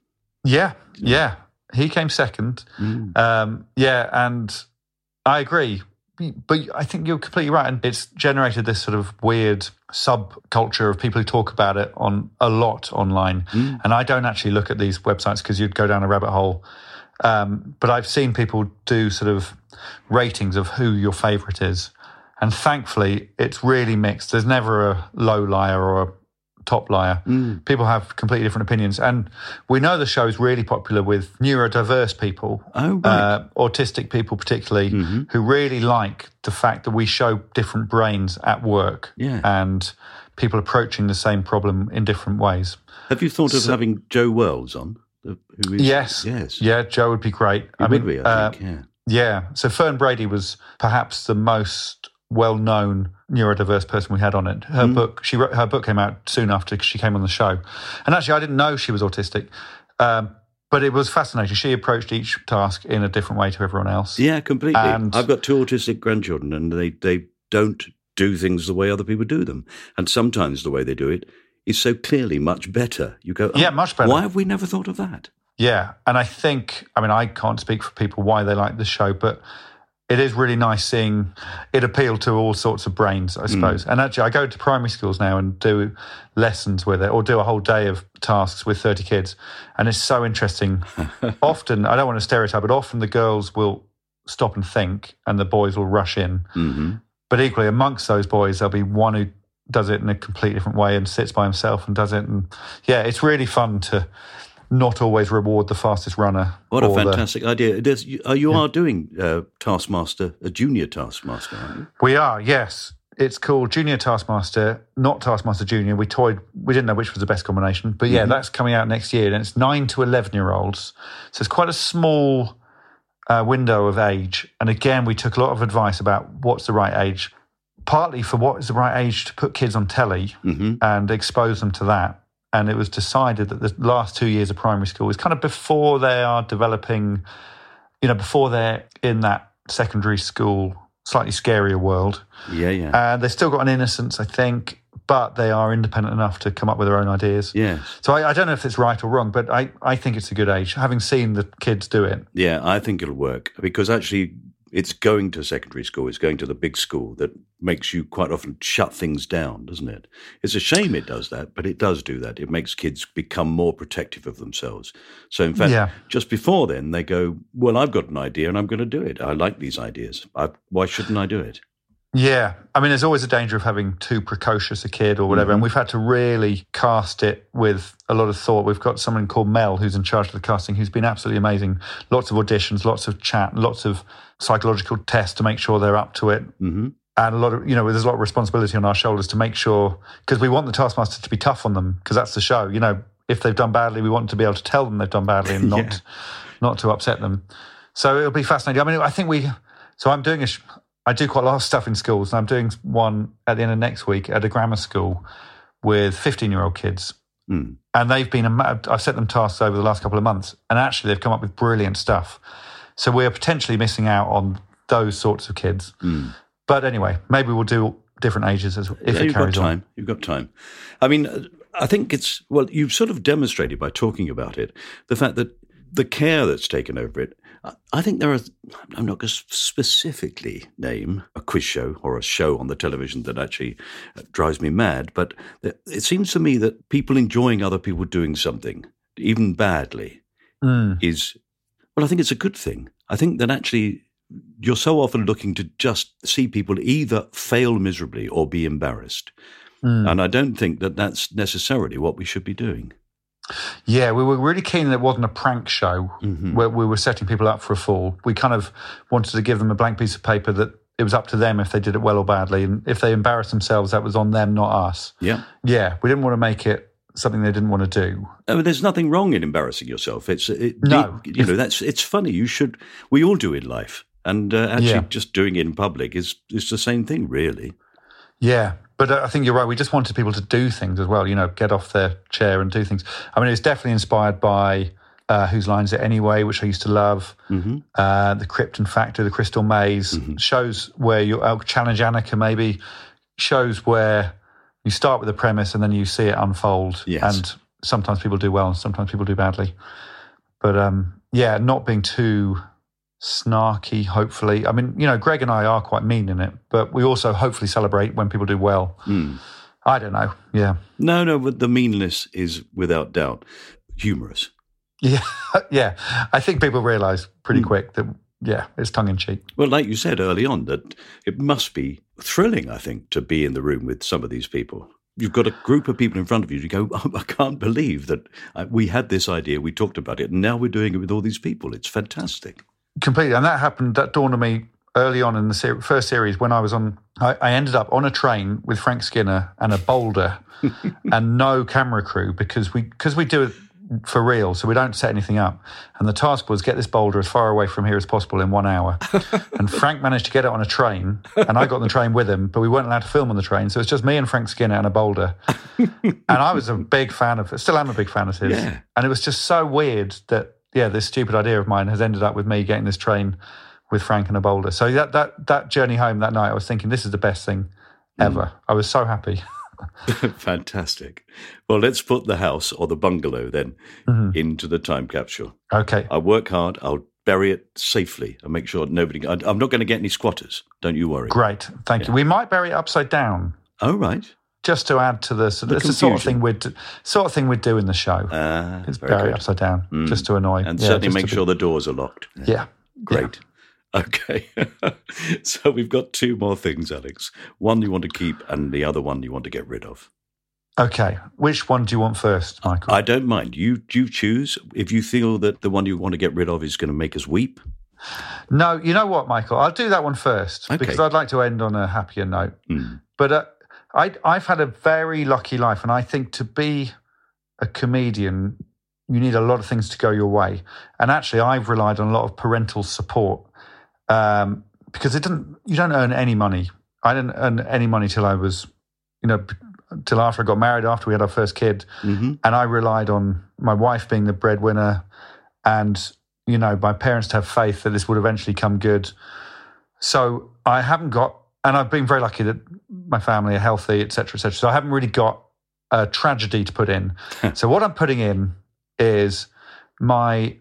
Speaker 5: Yeah, yeah. He came second. Um, yeah, and I agree. But I think you're completely right. And it's generated this sort of weird subculture of people who talk about it on a lot online. And I don't actually look at these websites because you'd go down a rabbit hole. Um, but I've seen people do sort of ratings of who your favorite is. And thankfully, it's really mixed. There's never a low liar or a top liar. People have completely different opinions. And we know the show is really popular with neurodiverse people,
Speaker 3: Oh, right.
Speaker 5: uh, autistic people, particularly, who really like the fact that we show different brains at work.
Speaker 3: Yeah.
Speaker 5: And people approaching the same problem in different ways.
Speaker 3: Have you thought of
Speaker 5: So-
Speaker 3: having Joe Wells on? Who is,
Speaker 5: Yes.
Speaker 3: Yes.
Speaker 5: Yeah, Joe would be great.
Speaker 3: He would be, I
Speaker 5: uh,
Speaker 3: think, yeah.
Speaker 5: Yeah. So Fern Brady was perhaps the most well-known neurodiverse person we had on it. Her
Speaker 3: Mm.
Speaker 5: book, she wrote, her book came out soon after she came on the show, and actually I didn't know she was autistic, um, but it was fascinating. She approached each task in a different way to everyone else.
Speaker 3: Yeah, completely.
Speaker 5: And-
Speaker 3: I've got two autistic grandchildren, and they, they don't do things the way other people do them. And sometimes the way they do it is so clearly much better. You go, oh,
Speaker 5: Yeah, much better.
Speaker 3: Why have we never thought of that?
Speaker 5: Yeah, and I think I mean I can't speak for people why they like the show, but it is really nice seeing it appeal to all sorts of brains, I suppose. And actually, I go to primary schools now and do lessons with it, or do a whole day of tasks with thirty kids, and it's so interesting. often, I don't want to stereotype, but often the girls will stop and think, and the boys will rush in.
Speaker 3: hmm
Speaker 5: But equally, amongst those boys, there'll be one who does it in a completely different way and sits by himself and does it. And yeah, it's really fun to not always reward the fastest runner.
Speaker 3: What a
Speaker 5: or the-
Speaker 3: fantastic idea! You, uh, you are doing uh, Taskmaster, a junior Taskmaster, aren't you?
Speaker 5: we are, yes. It's called Junior Taskmaster, not Taskmaster Junior. We toyed, we didn't know which was the best combination, but yeah, that's coming out next year, and it's nine to eleven year olds, so it's quite a small uh, window of age. And again, we took a lot of advice about what's the right age, partly for what is the right age to put kids on telly
Speaker 3: hmm
Speaker 5: and expose them to that. And it was decided that the last two years of primary school is kind of before they are developing, you know, before they're in that secondary school, slightly scarier world.
Speaker 3: Yeah, yeah.
Speaker 5: And they've still got an innocence, I think, but they are independent enough to come up with their own ideas.
Speaker 3: Yeah.
Speaker 5: So I, I don't know if it's right or wrong, but I, I think it's a good age. Having seen the kids do it,
Speaker 3: Yeah, I think it'll work because actually it's going to secondary school, it's going to the big school that makes you quite often shut things down, doesn't it? It's a shame it does that, but it does do that. It makes kids become more protective of themselves. So, in fact,
Speaker 5: Yeah.
Speaker 3: just before then, they go, Well, I've got an idea and I'm going to do it. I like these ideas. I, why shouldn't I do it?
Speaker 5: Yeah. I mean, there's always a danger of having too precocious a kid or whatever. And we've had to really cast it with a lot of thought. We've got someone called Mel who's in charge of the casting who's been absolutely amazing. Lots of auditions, lots of chat, lots of psychological tests to make sure they're up to it.
Speaker 3: hmm
Speaker 5: And a lot of, you know, there's a lot of responsibility on our shoulders to make sure, because we want the Taskmaster to be tough on them, because that's the show. You know, if they've done badly, we want to be able to tell them they've done badly and not, not to upset them. So it'll be fascinating. I mean, I think we, so I'm doing a, sh- I do quite a lot of stuff in schools, and I'm doing one at the end of next week at a grammar school with 15 year old kids.
Speaker 3: Mm.
Speaker 5: And they've been, I've set them tasks over the last couple of months, and actually they've come up with brilliant stuff. So we're potentially missing out on those sorts of kids.
Speaker 3: Mm.
Speaker 5: But anyway, maybe we'll do different ages as if
Speaker 3: Yeah,
Speaker 5: it
Speaker 3: you've got
Speaker 5: carries on.
Speaker 3: time. You've got time. I mean, uh, I think it's well. You've sort of demonstrated by talking about it the fact that the care that's taken over it. I- think there are. I'm not going to specifically name a quiz show or a show on the television that actually uh, drives me mad, but it seems to me that people enjoying other people doing something, even badly,
Speaker 5: Mm.
Speaker 3: is well. I think it's a good thing. I think that actually you're so often looking to just see people either fail miserably or be embarrassed.
Speaker 5: Mm.
Speaker 3: And I don't think that that's necessarily what we should be doing.
Speaker 5: Yeah, we were really keen that it wasn't a prank show
Speaker 3: Mhm.
Speaker 5: where we were setting people up for a fall. We kind of wanted to give them a blank piece of paper that it was up to them if they did it well or badly. And if they embarrassed themselves, that was on them, not us.
Speaker 3: Yeah.
Speaker 5: Yeah, we didn't want to make it something they didn't want to do.
Speaker 3: I mean, there's nothing wrong in embarrassing yourself. It's it,
Speaker 5: No.
Speaker 3: it- you know that's it's funny. You should we all do in life, and uh, actually
Speaker 5: Yeah.
Speaker 3: just doing it in public is is the same thing, really.
Speaker 5: Yeah, but uh, I think you're right. We just wanted people to do things as well, you know, get off their chair and do things. I mean, it was definitely inspired by uh, Whose Lines It Anyway, which I used to love,
Speaker 3: hmm
Speaker 5: uh, The Krypton Factor, The Crystal Maze, shows where you uh, Challenge Annika maybe, shows where you start with a premise and then you see it unfold.
Speaker 3: Yes.
Speaker 5: And sometimes people do well and sometimes people do badly. But um, yeah, not being too snarky, hopefully. I mean, you know, Greg and I are quite mean in it, but we also hopefully celebrate when people do well.
Speaker 3: Mm.
Speaker 5: I don't know. Yeah.
Speaker 3: No, no, but the meanness is without doubt humorous.
Speaker 5: Yeah. yeah. I think people realize pretty
Speaker 3: Hmm.
Speaker 5: quick that, yeah, it's tongue in cheek.
Speaker 3: Well, like you said early on, that it must be thrilling, I think, to be in the room with some of these people. You've got a group of people in front of you. You go, oh, I can't believe that uh, we had this idea, we talked about it, and now we're doing it with all these people. It's fantastic.
Speaker 5: Completely. And that happened, that dawned on me early on in the ser- first series when I was on. I, I ended up on a train with Frank Skinner and a boulder and no camera crew because we because we do it for real, so we don't set anything up. And the task was get this boulder as far away from here as possible in one hour. and Frank managed to get it on a train, and I got on the train with him, but we weren't allowed to film on the train, so it's just me and Frank Skinner and a boulder. and I was a big fan of. Still am a big fan of his.
Speaker 3: Yeah.
Speaker 5: And it was just so weird that yeah, this stupid idea of mine has ended up with me getting this train with Frank and a boulder. So that that that journey home that night, I was thinking this is the best thing ever. I was so happy.
Speaker 3: Fantastic. Well, let's put the house or the bungalow then
Speaker 5: Mhm.
Speaker 3: into the time capsule.
Speaker 5: Okay.
Speaker 3: I'll work hard. I'll bury it safely and make sure nobody. I- I'm not going to get any squatters. Don't you worry.
Speaker 5: Great. Thank you. We might bury it upside down.
Speaker 3: Oh, right.
Speaker 5: Just to add to the, so
Speaker 3: The
Speaker 5: it's the sort of thing we'd sort of thing we'd do in the show.
Speaker 3: Ah,
Speaker 5: It's
Speaker 3: very good.
Speaker 5: upside down,
Speaker 3: Mm.
Speaker 5: just to annoy,
Speaker 3: And
Speaker 5: yeah,
Speaker 3: certainly make
Speaker 5: to be-
Speaker 3: sure the doors are locked.
Speaker 5: Yeah.
Speaker 3: Great. Okay. so we've got two more things, Alex. One you want to keep, and the other one you want to get rid of.
Speaker 5: Okay. Which one do you want first, Michael?
Speaker 3: I don't mind. You you choose. If you feel that the one you want to get rid of is going to make us weep,
Speaker 5: No, you know what, Michael? I'll do that one first
Speaker 3: Okay.
Speaker 5: because I'd like to end on a happier note.
Speaker 3: Hmm.
Speaker 5: But uh, I, I've had a very lucky life, and I think to be a comedian, you need a lot of things to go your way. And actually, I've relied on a lot of parental support um, because it didn't. You don't earn any money. I didn't earn any money till I was, you know, till after I got married, after we had our first kid,
Speaker 3: Mhm.
Speaker 5: and I relied on my wife being the breadwinner, and you know, my parents to have faith that this would eventually come good. So I haven't got, and I've been very lucky that my family are healthy, et cetera, et cetera. So I haven't really got a tragedy to put in. so what I'm putting in is my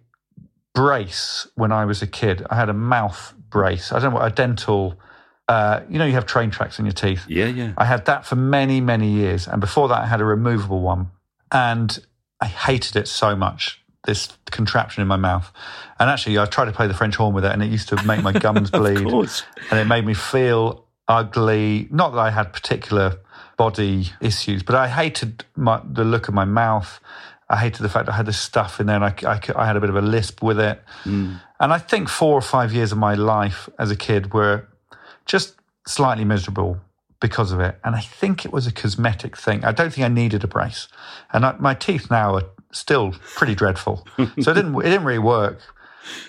Speaker 5: brace when I was a kid. I had a mouth brace. I don't know what, a dental, uh, you know, you have train tracks in your teeth.
Speaker 3: yeah, yeah.
Speaker 5: I had that for many, many years. And before that, I had a removable one. And I hated it so much, this contraption in my mouth. And actually, I tried to play the French horn with it, and it used to make my gums bleed.
Speaker 3: Of course.
Speaker 5: And it made me feel ugly. Not that I had particular body issues, but I hated my, the look of my mouth. I hated the fact I had this stuff in there and I, I, I had a bit of a lisp with it.
Speaker 3: Mm.
Speaker 5: And I think four or five years of my life as a kid were just slightly miserable because of it. And I think it was a cosmetic thing. I don't think I needed a brace. And I, my teeth now are still pretty dreadful. so it didn't, it didn't really work.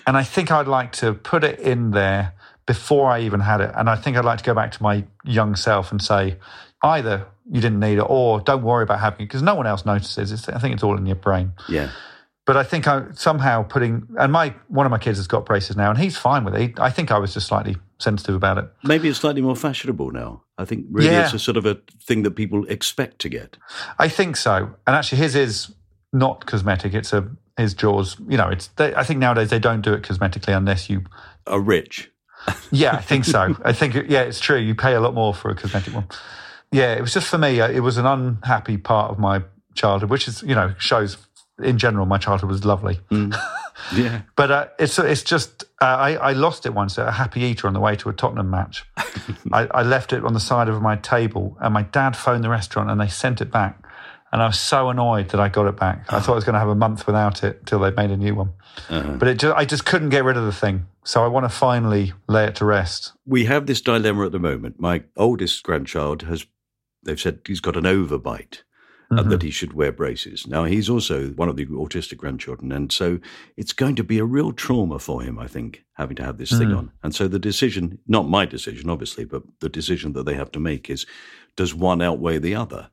Speaker 5: And I think I'd like to put it in there before I even had it. And I think I'd like to go back to my young self and say, either you didn't need it or don't worry about having it because no one else notices. It's, I think it's all in your brain.
Speaker 3: Yeah.
Speaker 5: But I think I somehow putting and my one of my kids has got braces now and he's fine with it. He, I think I was just slightly sensitive about it.
Speaker 3: Maybe it's slightly more fashionable now. I think really
Speaker 5: Yeah.
Speaker 3: it's a sort of a thing that people expect to get.
Speaker 5: I think so. And actually, his is not cosmetic. It's a his jaws. You know, it's. They, I think nowadays they don't do it cosmetically unless you.
Speaker 3: Are rich.
Speaker 5: Yeah, I think so. I think yeah, it's true. You pay a lot more for a cosmetic one. Yeah, it was just for me. uh, It was an unhappy part of my childhood, which is you know shows in general my childhood was lovely.
Speaker 3: Yeah.
Speaker 5: But uh, it's it's just uh, I, I lost it once at a happy eater on the way to a Tottenham match. I, I left it on the side of my table, and my dad phoned the restaurant, and they sent it back. And I was so annoyed that I got it back. I thought I was going to have a month without it till they made a new one. But it just, I just couldn't get rid of the thing. So I want to finally lay it to rest.
Speaker 3: We have this dilemma at the moment. My oldest grandchild has, they've said he's got an overbite and that he should wear braces. Now, he's also one of the autistic grandchildren. And so it's going to be a real trauma for him, I think, having to have this thing
Speaker 5: Mhm.
Speaker 3: on. And so the decision, not my decision, obviously, but the decision that they have to make is does one outweigh the other?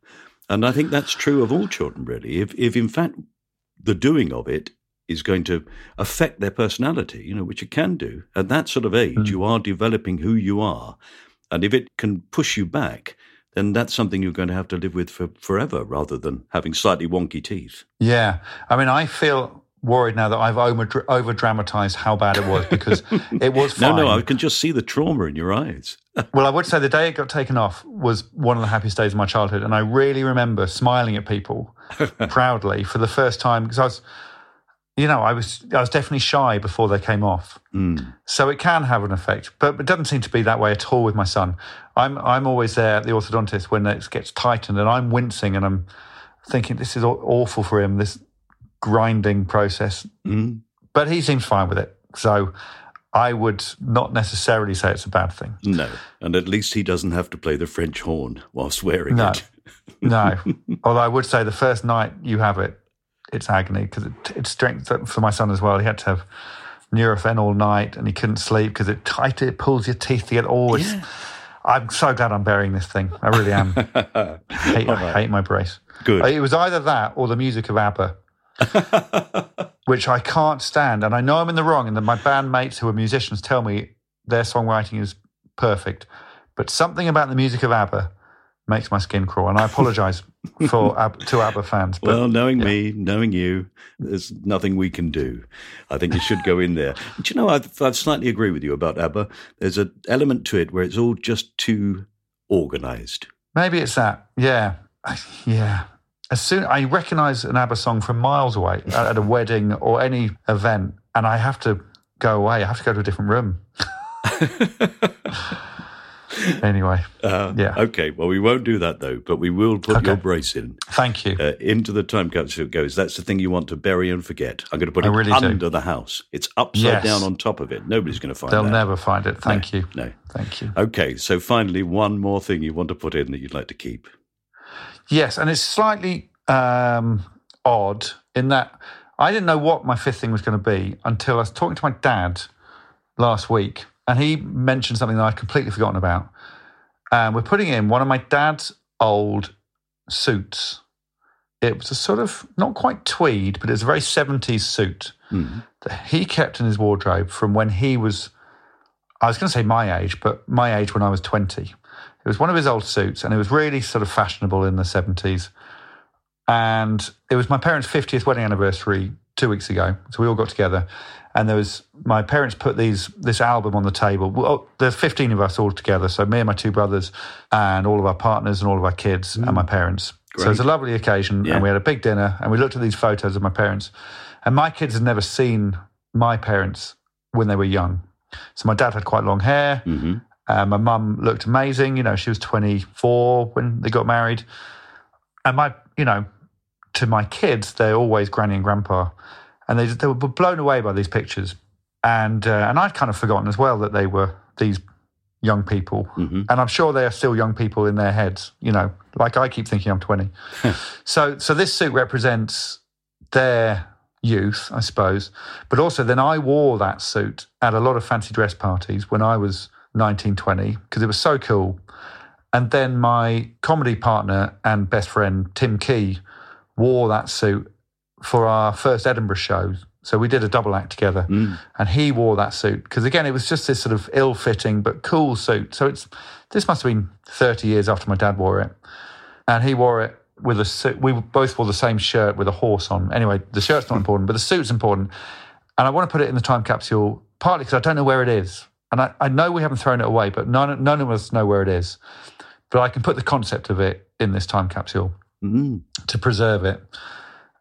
Speaker 3: And I think that's true of all children, really. If, if in fact the doing of it is going to affect their personality, you know, which it can do. At that sort of age, hmm. you are developing who you are. And if it can push you back, then that's something you're going to have to live with for forever rather than having slightly wonky teeth.
Speaker 5: Yeah. I mean, I feel worried now that I've over, dramatized how bad it was because it was fine.
Speaker 3: No, no, I can just see the trauma in your eyes.
Speaker 5: Well, I would say the day it got taken off was one of the happiest days of my childhood. And I really remember smiling at people proudly for the first time because I was, you know, I was, I was definitely shy before they came off.
Speaker 3: Mm.
Speaker 5: So it can have an effect, but it doesn't seem to be that way at all with my son. I'm, I'm always there at the orthodontist when it gets tightened and I'm wincing and I'm thinking this is awful for him, this grinding process.
Speaker 3: Mm.
Speaker 5: But he seems fine with it. So I would not necessarily say it's a bad thing.
Speaker 3: No. And at least he doesn't have to play the French horn while swearing
Speaker 5: No.
Speaker 3: it.
Speaker 5: No. Although I would say the first night you have it, it's agony because it, it's strength for my son as well. He had to have Nurofen all night and he couldn't sleep because it tight it pulls your teeth together. Oh, I'm so glad I'm burying this thing. I really am. hate, I hate my brace.
Speaker 3: Good.
Speaker 5: It was either that or the music of ABBA. which I can't stand. And I know I'm in the wrong, and that my bandmates who are musicians tell me their songwriting is perfect. But something about the music of ABBA makes my skin crawl. And I apologize for Ab- to ABBA fans. But
Speaker 3: well, knowing me, knowing you, there's nothing we can do. I think you should go in there. Do you know, I, slightly agree with you about ABBA. There's an element to it where it's all just too organized.
Speaker 5: maybe it's that. Yeah. Yeah. As soon I recognize an ABBA song from miles away at a wedding or any event, and I have to go away. I have to go to a different room. anyway,
Speaker 3: Uh,
Speaker 5: Yeah.
Speaker 3: Okay. Well, we won't do that though, but we will put your brace in.
Speaker 5: thank you.
Speaker 3: Uh, into the time capsule it goes. That's the thing you want to bury and forget. I'm going to put
Speaker 5: I
Speaker 3: it
Speaker 5: really do.
Speaker 3: under the house. It's upside
Speaker 5: Yes.
Speaker 3: down on top of it. Nobody's going to find it.
Speaker 5: They'll
Speaker 3: that.
Speaker 5: never find it. Thank
Speaker 3: No,
Speaker 5: you.
Speaker 3: No.
Speaker 5: Thank you.
Speaker 3: Okay. So finally, one more thing you want to put in that you'd like to keep.
Speaker 5: Yes, and it's slightly um, odd in that I didn't know what my fifth thing was going to be until I was talking to my dad last week, and he mentioned something that I'd completely forgotten about. And we're putting in one of my dad's old suits. It was a sort of not quite tweed, but it was a very 70s suit mm-hmm. that he kept in his wardrobe from when he was, I was going to say my age, but my age when I was 20. It was one of his old suits, and it was really sort of fashionable in the 70s. And it was my parents' 50th wedding anniversary two weeks ago. So we all got together, and there was my parents put these this album on the table. Well, there's 15 of us all together. So me and my two brothers, and all of our partners, and all of our kids, and my parents. So it was a lovely occasion,
Speaker 3: Yeah.
Speaker 5: and we had a big dinner, and we looked at these photos of my parents. And my kids had never seen my parents when they were young. So my dad had quite long hair.
Speaker 3: Mm-hmm.
Speaker 5: Uh, my mum looked amazing. You know, she was 24 when they got married. And my, you know, to my kids, they're always granny and grandpa. And they, they were blown away by these pictures. And, uh, and I'd kind of forgotten as well that they were these young people.
Speaker 3: Mm-hmm.
Speaker 5: And I'm sure they are still young people in their heads, you know, like I keep thinking I'm 20. so, so this suit represents their youth, I suppose. But also, then I wore that suit at a lot of fancy dress parties when I was 19, 20, because it was so cool. And then my comedy partner and best friend, Tim Key, wore that suit for our first Edinburgh show. So we did a double act together, and he wore that suit because again, it was just this sort of ill-fitting but cool suit. So it's this must have been thirty years after my dad wore it, and he wore it with a suit. We both wore the same shirt with a horse on. Anyway, the shirt's not important, but the suit's important, and I want to put it in the time capsule partly because I don't know where it is, and I, I know we haven't thrown it away, but none none of us know where it is. But I can put the concept of it in this time capsule
Speaker 3: Mm.
Speaker 5: to preserve it.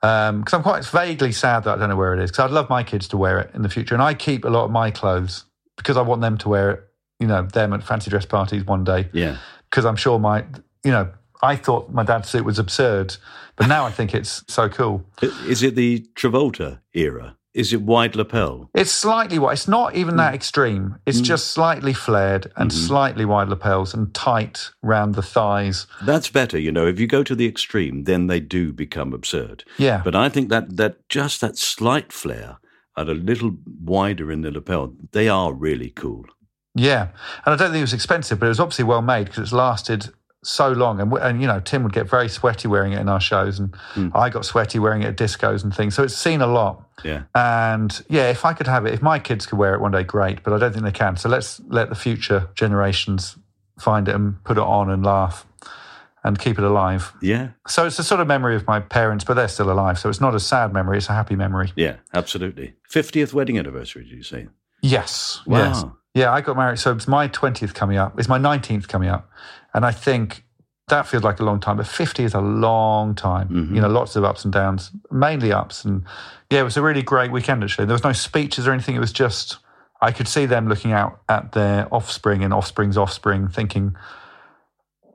Speaker 5: Um, because I'm quite vaguely sad that I don't know where it is. Because I'd love my kids to wear it in the future, and I keep a lot of my clothes because I want them to wear it. You know, them at fancy dress parties one day.
Speaker 3: Yeah.
Speaker 5: Because I'm sure my, you know, I thought my dad's suit was absurd, but now I think it's so cool.
Speaker 3: Is it the Travolta era? Is it wide lapel?
Speaker 5: It's slightly wide. It's not even that mm. extreme. It's mm. just slightly flared and mm-hmm. slightly wide lapels and tight round the thighs.
Speaker 3: That's better, you know. If you go to the extreme, then they do become absurd.
Speaker 5: Yeah.
Speaker 3: But I think that that just that slight flare and a little wider in the lapel, they are really cool.
Speaker 5: Yeah, and I don't think it was expensive, but it was obviously well made because it's lasted so long. And, and you know, Tim would get very sweaty wearing it in our shows, and hmm. I got sweaty wearing it at discos and things. So it's seen a lot.
Speaker 3: Yeah.
Speaker 5: And yeah, if I could have it, if my kids could wear it one day, great. But I don't think they can. So let's let the future generations find it and put it on and laugh and keep it alive.
Speaker 3: Yeah.
Speaker 5: So it's a sort of memory of my parents, but they're still alive. So it's not a sad memory; it's a happy memory.
Speaker 3: Yeah, absolutely. 50th wedding anniversary, did you say?
Speaker 5: Yes.
Speaker 3: Wow.
Speaker 5: Yes. Yeah, I got married. So it's my 20th coming up. It's my 19th coming up. And I think that feels like a long time, but 50 is a long time. You mm-hmm. know, lots of ups and downs, mainly ups. And yeah, it was a really great weekend, actually. There was no speeches or anything. It was just, I could see them looking out at their offspring and offspring's offspring, thinking,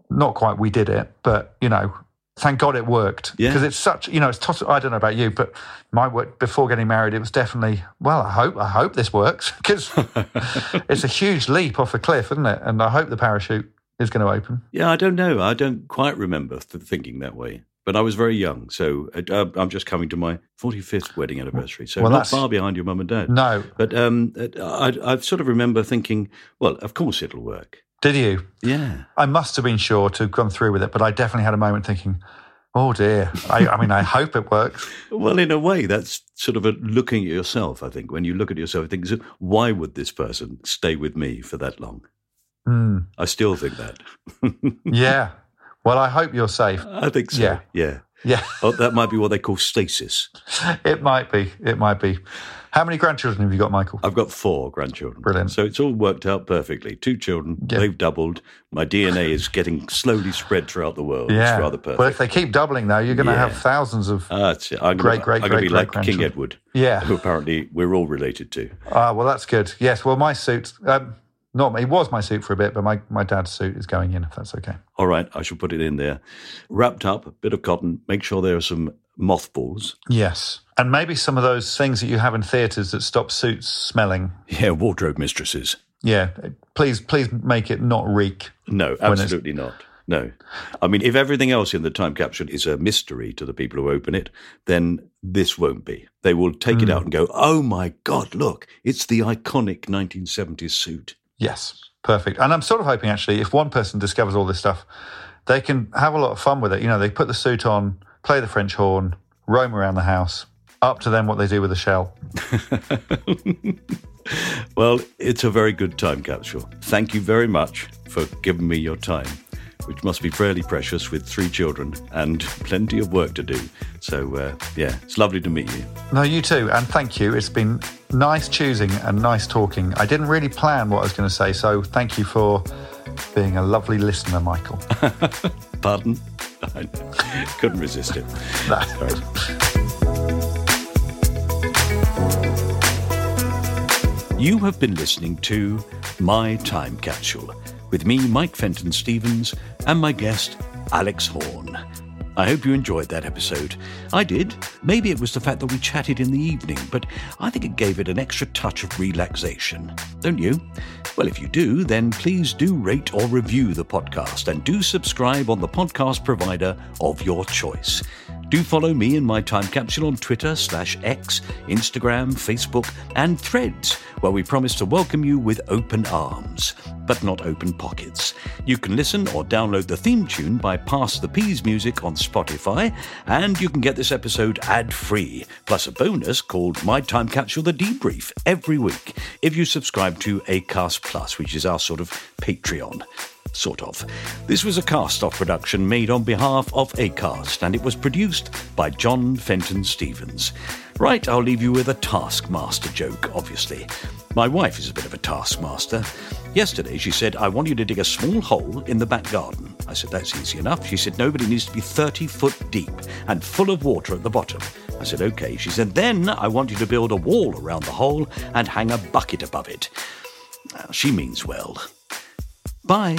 Speaker 5: not quite we did it, but, you know, thank God it worked
Speaker 3: Yeah.
Speaker 5: because it's such you know it's toss- I don't know about you but my work before getting married it was definitely well I hope I hope this works because it's a huge leap off a cliff isn't it and I hope the parachute is going to open
Speaker 3: Yeah, I don't know. I don't quite remember th- thinking that way. But I was very young, so uh, I'm just coming to my 45th wedding anniversary, so
Speaker 5: Well,
Speaker 3: not
Speaker 5: that's-
Speaker 3: far behind your mum and dad.
Speaker 5: no
Speaker 3: But um, I, I sort of remember thinking, well, of course it'll work.
Speaker 5: did you
Speaker 3: Yeah.
Speaker 5: I must have been sure to have gone through with it but I definitely had a moment thinking oh dear I, I mean I hope it works
Speaker 3: Well, in a way, that's sort of a looking at yourself, I think. When you look at yourself, you think, why would this person stay with me for that long?
Speaker 5: Hmm.
Speaker 3: I still think that.
Speaker 5: yeah well I hope you're safe
Speaker 3: I think so.
Speaker 5: Yeah.
Speaker 3: Yeah.
Speaker 5: yeah
Speaker 3: Oh, that might be what they call stasis.
Speaker 5: it might be it might be how many grandchildren have you got Michael
Speaker 3: I've got four grandchildren.
Speaker 5: Brilliant.
Speaker 3: So it's all worked out perfectly. Two children,
Speaker 5: Yeah.
Speaker 3: they've doubled. My DNA is getting slowly spread throughout the world.
Speaker 5: yeah
Speaker 3: It's rather perfect.
Speaker 5: well if they keep doubling though you're going to
Speaker 3: Yeah.
Speaker 5: have thousands of
Speaker 3: Ah, it. I'm
Speaker 5: Great,
Speaker 3: gonna,
Speaker 5: great,
Speaker 3: I'm gonna
Speaker 5: great,
Speaker 3: be like King. Edward,
Speaker 5: yeah
Speaker 3: who apparently we're all related to.
Speaker 5: Ah, well, that's good. Yes, well, my suit, um, not it was my suit for a bit, but my, my dad's suit is going in, if that's okay.
Speaker 3: All right, I shall put it in there. Wrapped up, a bit of cotton. Make sure there are some mothballs.
Speaker 5: Yes. And maybe some of those things that you have in theatres that stop suits smelling.
Speaker 3: Yeah, wardrobe mistresses.
Speaker 5: Yeah, please, please make it not reek.
Speaker 3: No, absolutely not. No. I mean, if everything else in the time capsule is a mystery to the people who open it, then this won't be. They will take
Speaker 5: Hmm.
Speaker 3: it out and go, oh my God, look, it's the iconic 1970s suit.
Speaker 5: Yes, perfect. And I'm sort of hoping, actually, if one person discovers all this stuff, they can have a lot of fun with it. You know, they put the suit on, play the French horn, roam around the house. Up to them what they do with the shell.
Speaker 3: Well, it's a very good time capsule. Thank you very much for giving me your time, which must be fairly precious with three children and plenty of work to do. So, uh, yeah, it's lovely to meet you.
Speaker 5: No, you too. And thank you. It's been nice choosing and nice talking. I didn't really plan what I was going to say, so thank you for being a lovely listener, Michael.
Speaker 3: Pardon? I couldn't resist it. You have been listening to My Time Capsule with me, Mike Fenton Stevens, and my guest, Alex Horne. I hope you enjoyed that episode. I did. Maybe it was the fact that we chatted in the evening, but I think it gave it an extra touch of relaxation. Don't you? Well, if you do, then please do rate or review the podcast and do subscribe on the podcast provider of your choice. Do follow me and my time capsule on Twitter slash X, Instagram, Facebook, and Threads, where we promise to welcome you with open arms, but not open pockets. You can listen or download the theme tune by Pass the Peas Music on Spotify, and you can get this episode ad free, plus a bonus called My Time Capsule The Debrief every week if you subscribe to Acast Plus, which is our sort of Patreon. Sort of. This was a cast off production made on behalf of ACAST, and it was produced by John Fenton Stevens. Right, I'll leave you with a taskmaster joke, obviously. My wife is a bit of a taskmaster. Yesterday, she said, I want you to dig a small hole in the back garden. I said, That's easy enough. She said, No, but it needs to be 30 foot deep and full of water at the bottom. I said, OK. She said, Then I want you to build a wall around the hole and hang a bucket above it. Well, she means well. Bye.